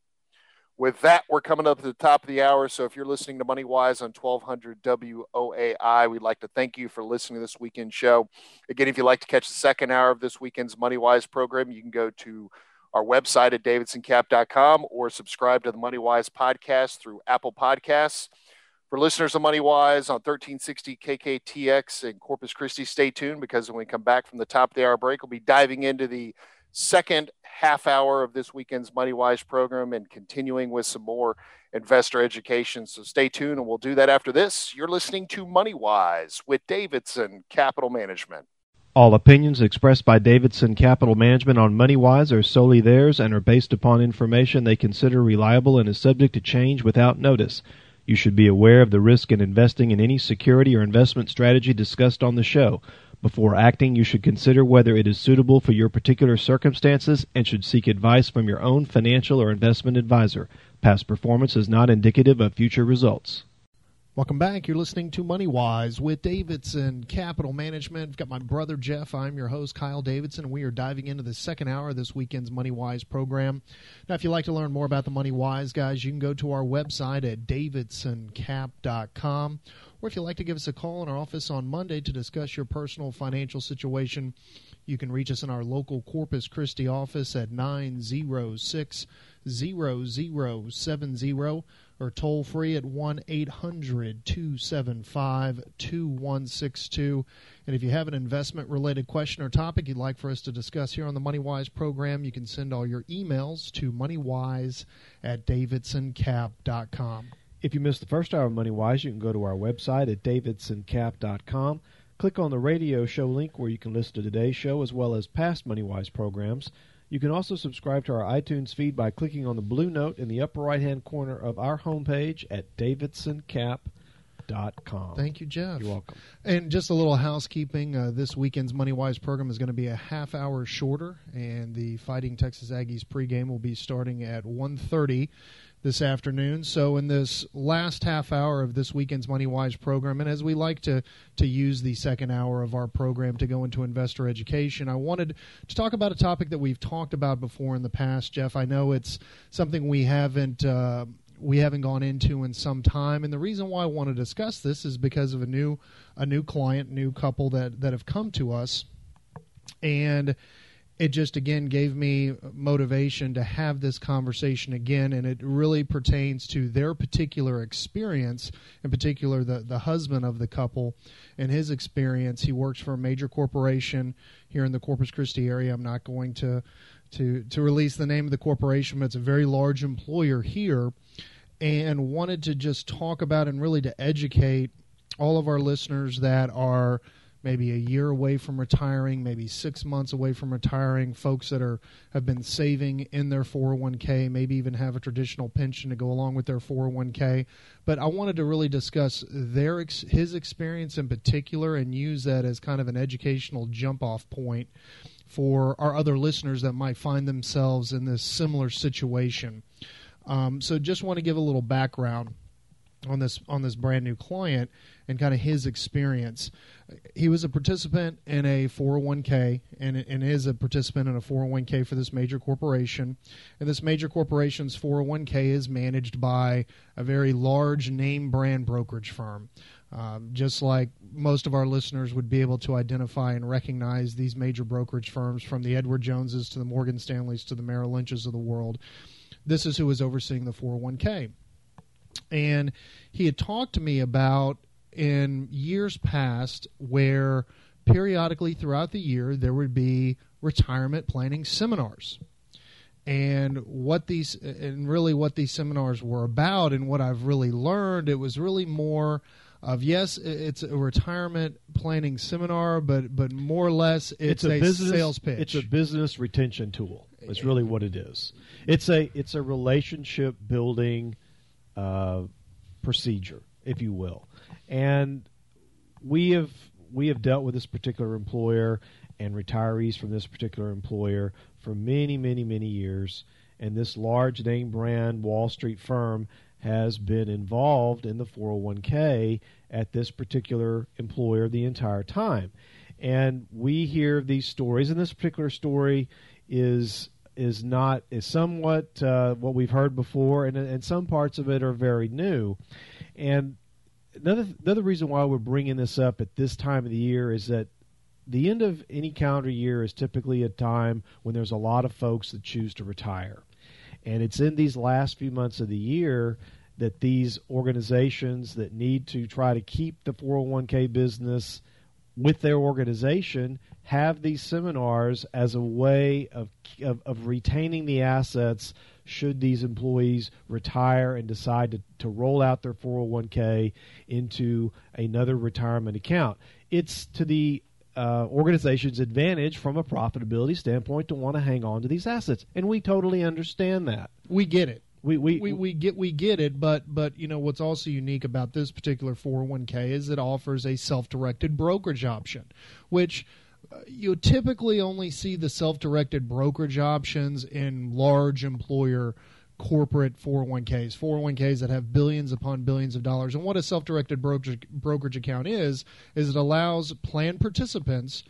S4: with that, we're coming up to the top of the hour. So if you're listening to Money Wise on 1200 WOAI, we'd like to thank you for listening to this weekend show. Again, if you'd like to catch the second hour of this weekend's Money Wise program, you can go to our website at davidsoncap.com or subscribe to the Money Wise podcast through Apple Podcasts. For listeners of Money Wise on 1360 KKTX in Corpus Christi, stay tuned because when we come back from the top of the hour break, we'll be diving into the second half hour of this weekend's Money Wise program and continuing with some more investor education. So stay tuned and we'll do that after this. You're listening to Money Wise with Davidson Capital Management.
S2: All opinions expressed by Davidson Capital Management on MoneyWise are solely theirs and are based upon information they consider reliable and is subject to change without notice. You should be aware of the risk in investing in any security or investment strategy discussed on the show. Before acting, you should consider whether it is suitable for your particular circumstances and should seek advice from your own financial or investment advisor. Past performance is not indicative of future results.
S1: Welcome back. You're listening to Money Wise with Davidson Capital Management. I've got my brother Jeff. I'm your host, Kyle Davidson. And we are diving into the second hour of this weekend's Money Wise program. Now, if you'd like to learn more about the Money Wise guys, you can go to our website at davidsoncap.com. Or if you'd like to give us a call in our office on Monday to discuss your personal financial situation, you can reach us in our local Corpus Christi office at 906 0070 or toll free at 1 800 275 2162. And if you have an investment related question or topic you'd like for us to discuss here on the MoneyWise program, you can send all your emails to moneywise at davidsoncap.com.
S2: If you missed the first hour of MoneyWise, you can go to our website at davidsoncap.com. Click on the radio show link where you can listen to today's show as well as past MoneyWise programs. You can also subscribe to our iTunes feed by clicking on the blue note in the upper right hand corner of our homepage at davidsoncap.com.
S1: Thank you, Jeff.
S2: You're welcome.
S1: And just a little housekeeping. Uh, this weekend's Money Wise program is going to be a half hour shorter, and the Fighting Texas Aggies pregame will be starting at 1.30 this afternoon. So, in this last half hour of this weekend's Money Wise program, and as we like to to use the second hour of our program to go into investor education, I wanted to talk about a topic that we've talked about before in the past. Jeff, I know it's something we haven't. Uh, we haven't gone into in some time, and the reason why I want to discuss this is because of a new, a new client, new couple that that have come to us, and it just again gave me motivation to have this conversation again and it really pertains to their particular experience in particular the the husband of the couple and his experience. He works for a major corporation here in the Corpus Christi area. I'm not going to to to release the name of the corporation but it's a very large employer here and wanted to just talk about and really to educate all of our listeners that are maybe a year away from retiring, maybe six months away from retiring, folks that are have been saving in their 401k, maybe even have a traditional pension to go along with their 401k. But I wanted to really discuss their his experience in particular and use that as kind of an educational jump off point for our other listeners that might find themselves in this similar situation. Um, so just want to give a little background on this on this brand new client and kind of his experience. He was a participant in a 401k and, and is a participant in a 401k for this major corporation. And this major corporation's 401k is managed by a very large name brand brokerage firm. Um, just like most of our listeners would be able to identify and recognize these major brokerage firms from the Edward Joneses to the Morgan Stanleys to the Merrill Lynches of the world. This is who is overseeing the 401k. And he had talked to me about in years past where periodically throughout the year there would be retirement planning seminars. And what these and really what these seminars were about and what I've really learned it was really more of yes it's a retirement planning seminar but but more or less it's,
S2: it's a,
S1: a,
S2: business
S1: sales pitch
S2: it's a business retention tool it's really eh, what it is. It's a it's a relationship building uh, procedure if you will and we have we have dealt with this particular employer and retirees from this particular employer for many, many, many years. And this large name brand Wall Street firm has been involved in the 401k at this particular employer the entire time. And we hear these stories, and this particular story is is not is somewhat uh, what we've heard before, and and some parts of it are very new. And another another reason why we're bringing this up at this time of the year is that the end of any calendar year is typically a time when there's a lot of folks that choose to retire. And it's in these last few months of the year that these organizations that need to try to keep the 401k business with their organization have these seminars as a way of, of, of, retaining the assets should these employees retire and decide to, to roll out their 401k into another retirement account. It's to the uh, organization's advantage from a profitability standpoint to want to hang on to these assets, and we totally understand that.
S1: We get it.
S2: We, we,
S1: we, we get we get it, but but you know what's also unique about this particular 401k is it offers a self-directed brokerage option, which uh, you typically only see the self-directed brokerage options in large employer corporate 401ks, 401ks that have billions upon billions of dollars. And what a self-directed brokerage, brokerage account is, is it allows plan participants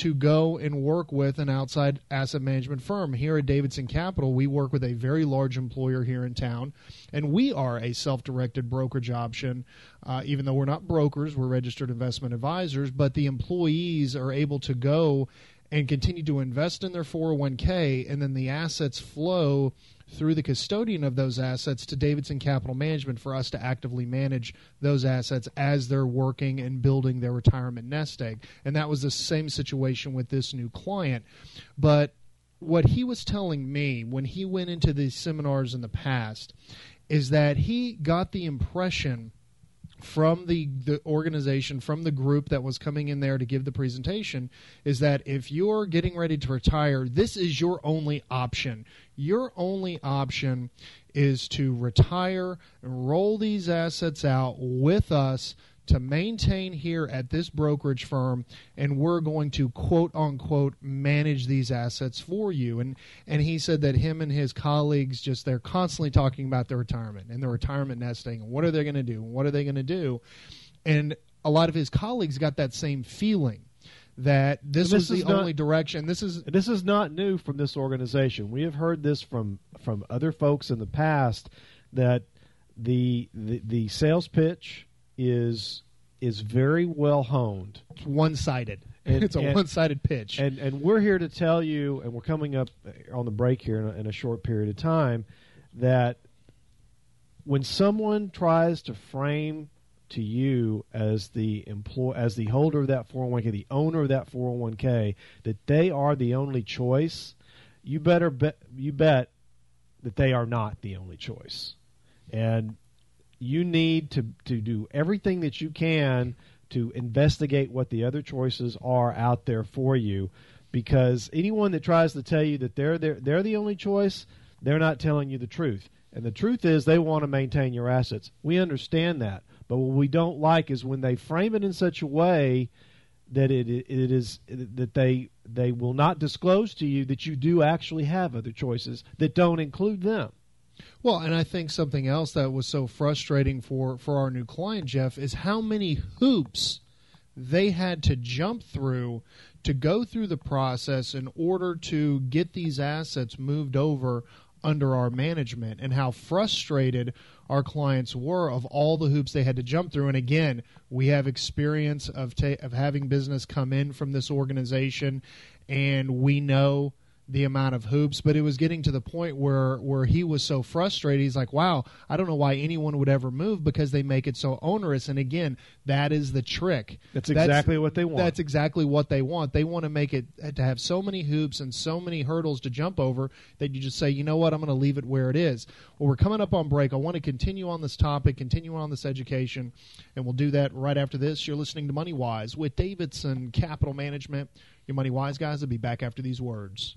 S1: to go and work with an outside asset management firm. Here at Davidson Capital, we work with a very large employer here in town, and we are a self directed brokerage option. Uh, even though we're not brokers, we're registered investment advisors, but the employees are able to go and continue to invest in their 401k, and then the assets flow through the custodian of those assets to Davidson Capital Management for us to actively manage those assets as they're working and building their retirement nest egg. And that was the same situation with this new client. But what he was telling me when he went into these seminars in the past is that he got the impression from the, the organization, from the group that was coming in there to give the presentation, is that if you're getting ready to retire, this is your only option. Your only option is to retire and roll these assets out with us to maintain here at this brokerage firm and we're going to quote unquote manage these assets for you and and he said that him and his colleagues just they're constantly talking about their retirement and their retirement nesting and what are they going to do what are they going to do and a lot of his colleagues got that same feeling that this, this was the not, only direction. This is
S2: this is not new from this organization. We have heard this from from other folks in the past that the the, the sales pitch is is very well honed.
S1: It's one sided. (laughs) It's a one sided pitch.
S2: And and we're here to tell you, and we're coming up on the break here in a, in a short period of time, that when someone tries to frame to you as the employ as the holder of that 401k, the owner of that 401k, that they are the only choice, you better bet you bet that they are not the only choice. And you need to to do everything that you can to investigate what the other choices are out there for you. Because anyone that tries to tell you that they're they're, they're the only choice they're not telling you the truth. And the truth is they want to maintain your assets. We understand that. But what we don't like is when they frame it in such a way that it it is that they they will not disclose to you that you do actually have other choices that don't include them
S1: well, and I think something else that was so frustrating for, for our new client, Jeff, is how many hoops they had to jump through to go through the process in order to get these assets moved over under our management and how frustrated our clients were of all the hoops they had to jump through. And again we have experience of ta- of having business come in from this organization and we know the amount of hoops, but it was getting to the point where where he was so frustrated. He's like, "Wow, I don't know why anyone would ever move because they make it so onerous." And again, that is the trick.
S2: That's exactly that's, what they want.
S1: That's exactly what they want. They want to make it to have so many hoops and so many hurdles to jump over that you just say, "You know what? I'm going to leave it where it is." Well, we're coming up on break. I want to continue on this topic, continue on this education, and we'll do that right after this. You're listening to Money Wise with Davidson Capital Management. Your Money Wise guys will be back after these words.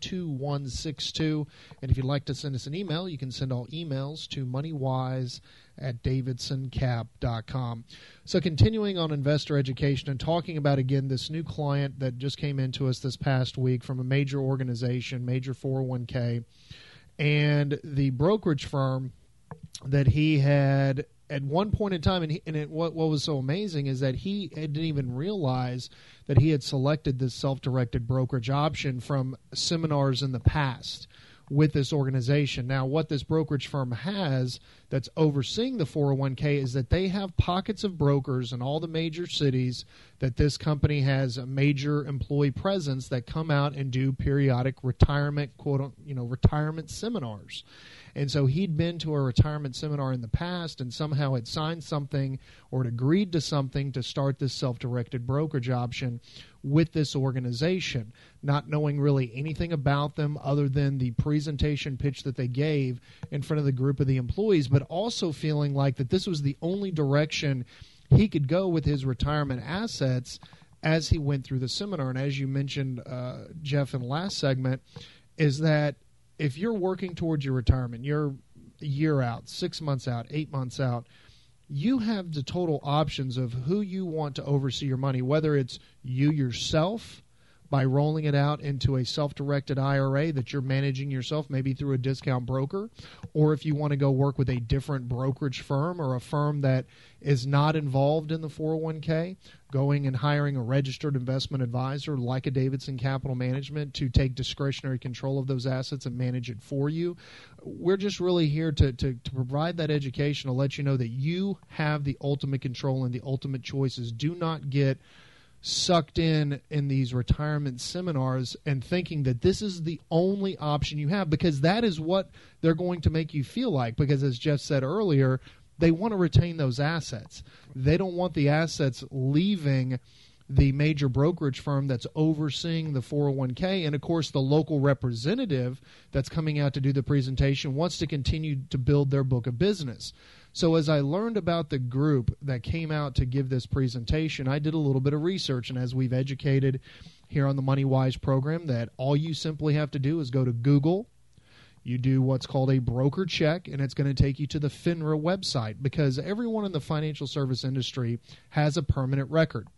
S1: 2162. And if you'd like to send us an email, you can send all emails to moneywise at davidsoncap.com. So, continuing on investor education and talking about again this new client that just came into us this past week from a major organization, major 401k, and the brokerage firm that he had at one point in time, and, he, and it, what, what was so amazing is that he didn't even realize that he had selected this self directed brokerage option from seminars in the past with this organization. Now, what this brokerage firm has that's overseeing the 401k is that they have pockets of brokers in all the major cities that this company has a major employee presence that come out and do periodic retirement quote you know retirement seminars. And so he'd been to a retirement seminar in the past and somehow had signed something or had agreed to something to start this self directed brokerage option with this organization, not knowing really anything about them other than the presentation pitch that they gave in front of the group of the employees, but also feeling like that this was the only direction he could go with his retirement assets as he went through the seminar. And as you mentioned, uh, Jeff, in the last segment, is that if you're working towards your retirement, you're a year out, six months out, eight months out, you have the total options of who you want to oversee your money, whether it's you yourself by rolling it out into a self directed IRA that you're managing yourself, maybe through a discount broker, or if you want to go work with a different brokerage firm or a firm that is not involved in the 401k, going and hiring a registered investment advisor like a Davidson Capital Management to take discretionary control of those assets and manage it for you. We're just really here to, to, to provide that education to let you know that you have the ultimate control and the ultimate choices. Do not get sucked in in these retirement seminars and thinking that this is the only option you have because that is what they're going to make you feel like because as Jeff said earlier they want to retain those assets. They don't want the assets leaving the major brokerage firm that's overseeing the 401k and of course the local representative that's coming out to do the presentation wants to continue to build their book of business so, as I learned about the group that came out to give this presentation, I did a little bit of research. And as we've educated here on the Money Wise program, that all you simply have to do is go to Google. You do what's called a broker check, and it's going to take you to the FINRA website because everyone in the financial service industry has a permanent record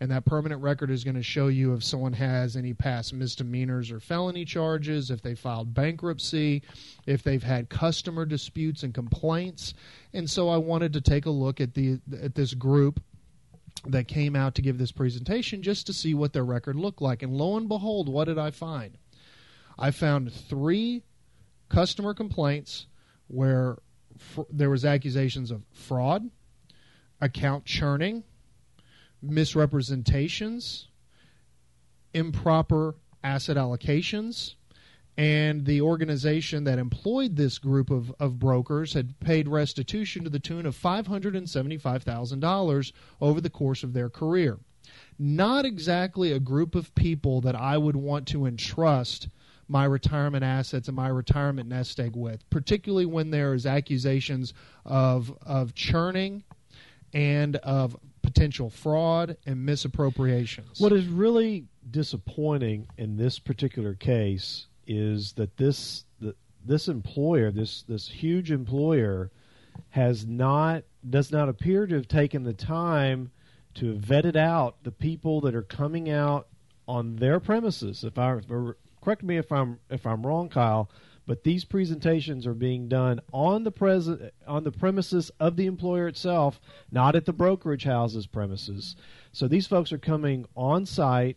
S1: and that permanent record is going to show you if someone has any past misdemeanors or felony charges, if they filed bankruptcy, if they've had customer disputes and complaints. And so I wanted to take a look at the at this group that came out to give this presentation just to see what their record looked like. And lo and behold, what did I find? I found three customer complaints where fr- there was accusations of fraud, account churning, misrepresentations, improper asset allocations, and the organization that employed this group of, of brokers had paid restitution to the tune of $575,000 over the course of their career. Not exactly a group of people that I would want to entrust my retirement assets and my retirement nest egg with, particularly when there is accusations of, of churning and of potential fraud and misappropriations.
S2: What is really disappointing in this particular case is that this the, this employer, this this huge employer, has not does not appear to have taken the time to have vetted out the people that are coming out on their premises. If I correct me if I'm if I'm wrong, Kyle, but these presentations are being done on the pres- on the premises of the employer itself, not at the brokerage house's premises. So these folks are coming on site,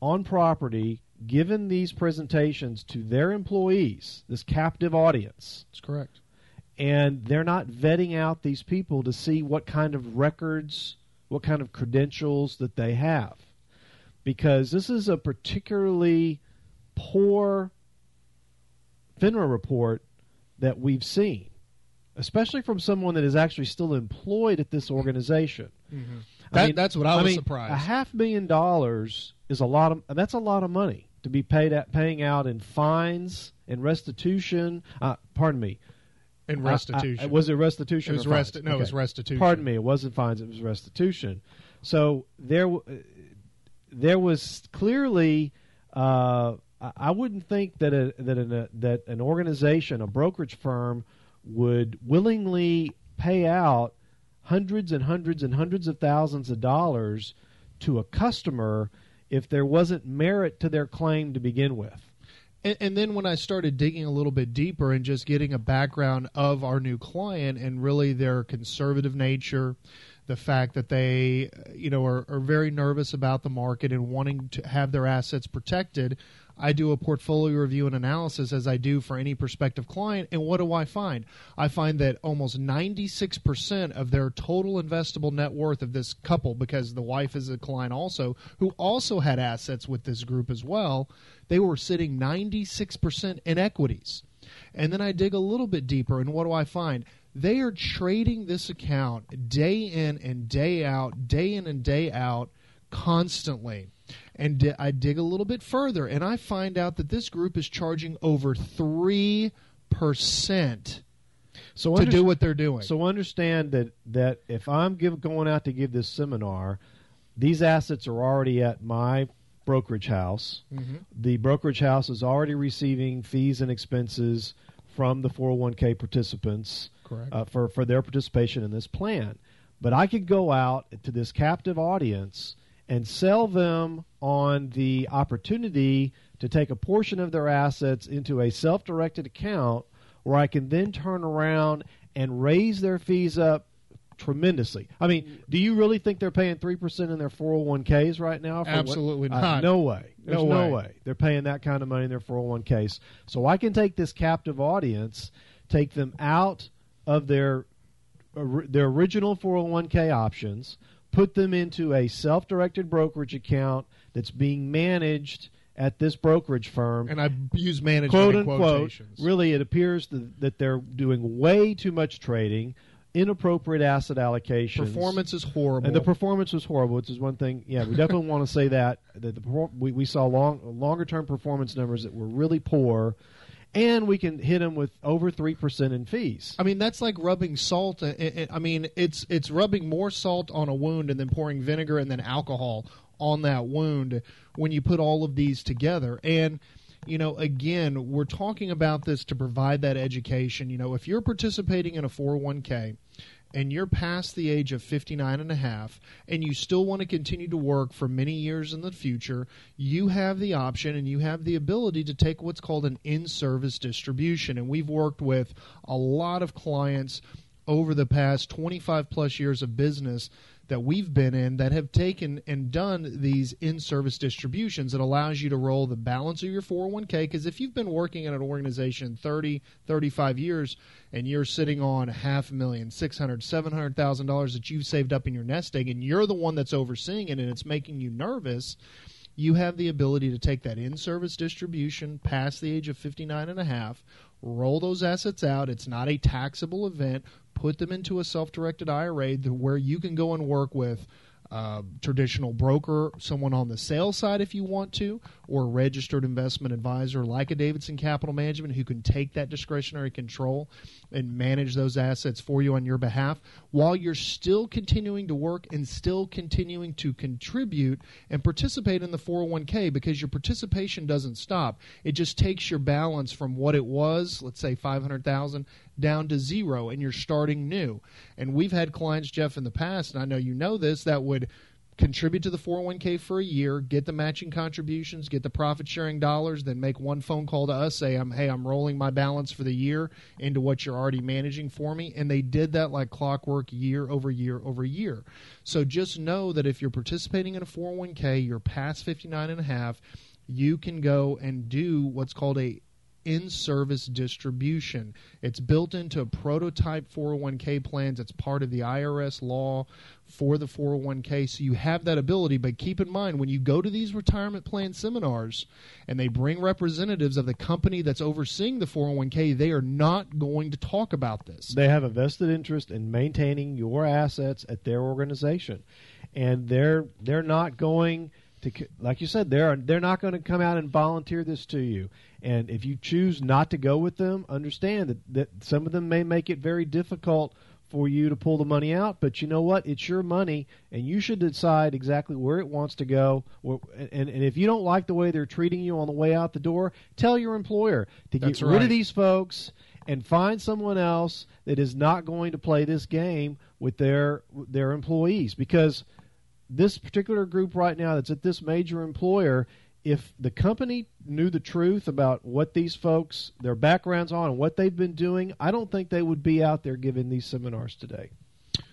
S2: on property, giving these presentations to their employees, this captive audience.
S1: That's correct.
S2: And they're not vetting out these people to see what kind of records, what kind of credentials that they have. Because this is a particularly poor FINRA report that we've seen. especially from someone that is actually still employed at this organization.
S1: Mm-hmm. That, mean, that's what I, I was
S2: mean,
S1: surprised.
S2: A half million dollars is a lot of that's a lot of money to be paid at paying out in fines and restitution. Uh, pardon me.
S1: And restitution.
S2: I, I, was it restitution?
S1: It was resti- No, okay. it was restitution.
S2: Pardon me. It wasn't fines. It was restitution. So there, there was clearly. Uh, I wouldn't think that a, that an, a, that an organization, a brokerage firm, would willingly pay out hundreds and hundreds and hundreds of thousands of dollars to a customer if there wasn't merit to their claim to begin with.
S1: And, and, then when I started digging a little bit deeper and just getting a background of our new client and really their conservative nature, the fact that they, uh, you know, are, are very nervous about the market and wanting to have their assets protected, I do a portfolio review and analysis as I do for any prospective client. And what do I find? I find that almost 96% of their total investable net worth of this couple, because the wife is a client also, who also had assets with this group as well, they were sitting 96% in equities. And then I dig a little bit deeper, and what do I find? They are trading this account day in and day out, day in and day out, constantly. And di- I dig a little bit further, and I find out that this group is charging over 3% so to do what they're doing.
S2: So understand that, that if I'm give, going out to give this seminar, these assets are already at my brokerage house. Mm-hmm. The brokerage house is already receiving fees and expenses from the 401k participants uh, for, for their participation in this plan. But I could go out to this captive audience and sell them on the opportunity to take a portion of their assets into a self directed account where I can then turn around and raise their fees up tremendously. I mean, do you really think they're paying 3% in their 401ks right now?
S1: Absolutely
S2: what?
S1: not.
S2: Uh, no way. There's
S1: no,
S2: no
S1: way.
S2: way. They're paying that kind of money in their 401ks. So I can take this captive audience, take them out of their their original 401k options, put them into a self-directed brokerage account that's being managed at this brokerage firm.
S1: And I use managed
S2: quote unquote. Really, it appears that they're doing way too much trading, inappropriate asset allocation.
S1: Performance is horrible,
S2: and the performance was horrible, which is one thing. Yeah, we definitely (laughs) want to say that that the we we saw long longer term performance numbers that were really poor. And we can hit them with over three percent in fees.
S1: I mean, that's like rubbing salt. Uh, uh, uh, I mean, it's it's rubbing more salt on a wound and then pouring vinegar and then alcohol on that wound when you put all of these together. And you know, again, we're talking about this to provide that education. You know, if you're participating in a 401k and you're past the age of 59 and a half and you still want to continue to work for many years in the future, you have the option and you have the ability to take what's called an in-service distribution. And we've worked with a lot of clients over the past 25 plus years of business that we've been in that have taken and done these in-service distributions. It allows you to roll the balance of your 401k because if you've been working at an organization 30, 35 years and you're sitting on half a million, six hundred, seven hundred thousand dollars that you've saved up in your nest egg, and you're the one that's overseeing it, and it's making you nervous you have the ability to take that in-service distribution past the age of 59 and a half roll those assets out. It's not a taxable event. Put them into a self-directed IRA where you can go and work with uh, traditional broker, someone on the sales side if you want to, or a registered investment advisor like a Davidson Capital Management who can take that discretionary control and manage those assets for you on your behalf while you're still continuing to work and still continuing to contribute and participate in the 401k because your participation doesn't stop. It just takes your balance from what it was, let's say 500,000 down to zero and you're starting new. And we've had clients, Jeff, in the past, and I know you know this, that would contribute to the 401k for a year, get the matching contributions, get the profit sharing dollars, then make one phone call to us, say, I'm, hey, I'm rolling my balance for the year into what you're already managing for me. And they did that like clockwork year over year over year. So just know that if you're participating in a 401k, you're past 59 and a half, you can go and do what's called a in service distribution. It's built into prototype 401k plans. It's part of the IRS law for the 401k. So you have that ability. But keep in mind, when you go to these retirement plan seminars and they bring representatives of the company that's overseeing the 401k, they are not going to talk about this.
S2: They have a vested interest in maintaining your assets at their organization. And they're they're not going to like you said they're they're not going to come out and volunteer this to you. And if you choose not to go with them understand that, that some of them may make it very difficult for you to pull the money out but you know what? It's your money and you should decide exactly where it wants to go. And, and if you don't like the way they're treating you on the way out the door tell your employer to
S1: That's
S2: get
S1: right.
S2: rid of these folks and find someone else that is not going to play this game with their their employees. Because this particular group right now that's at this major employer, if the company knew the truth about what these folks, their backgrounds on, and what they've been doing, I don't think they would be out there giving these seminars today.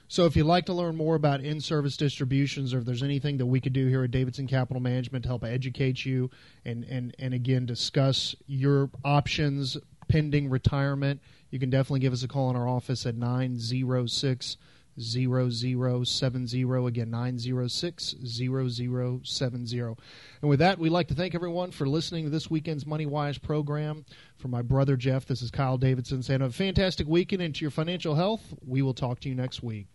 S1: So, if you'd like to learn more about in service distributions, or if there's anything that we could do here at Davidson Capital Management to help educate you and, and, and again discuss your options pending retirement, you can definitely give us a call in our office at 906 0070. Again, 906 0070. And with that, we'd like to thank everyone for listening to this weekend's Money Wise program. For my brother Jeff, this is Kyle Davidson saying, have a fantastic weekend into your financial health. We will talk to you next week.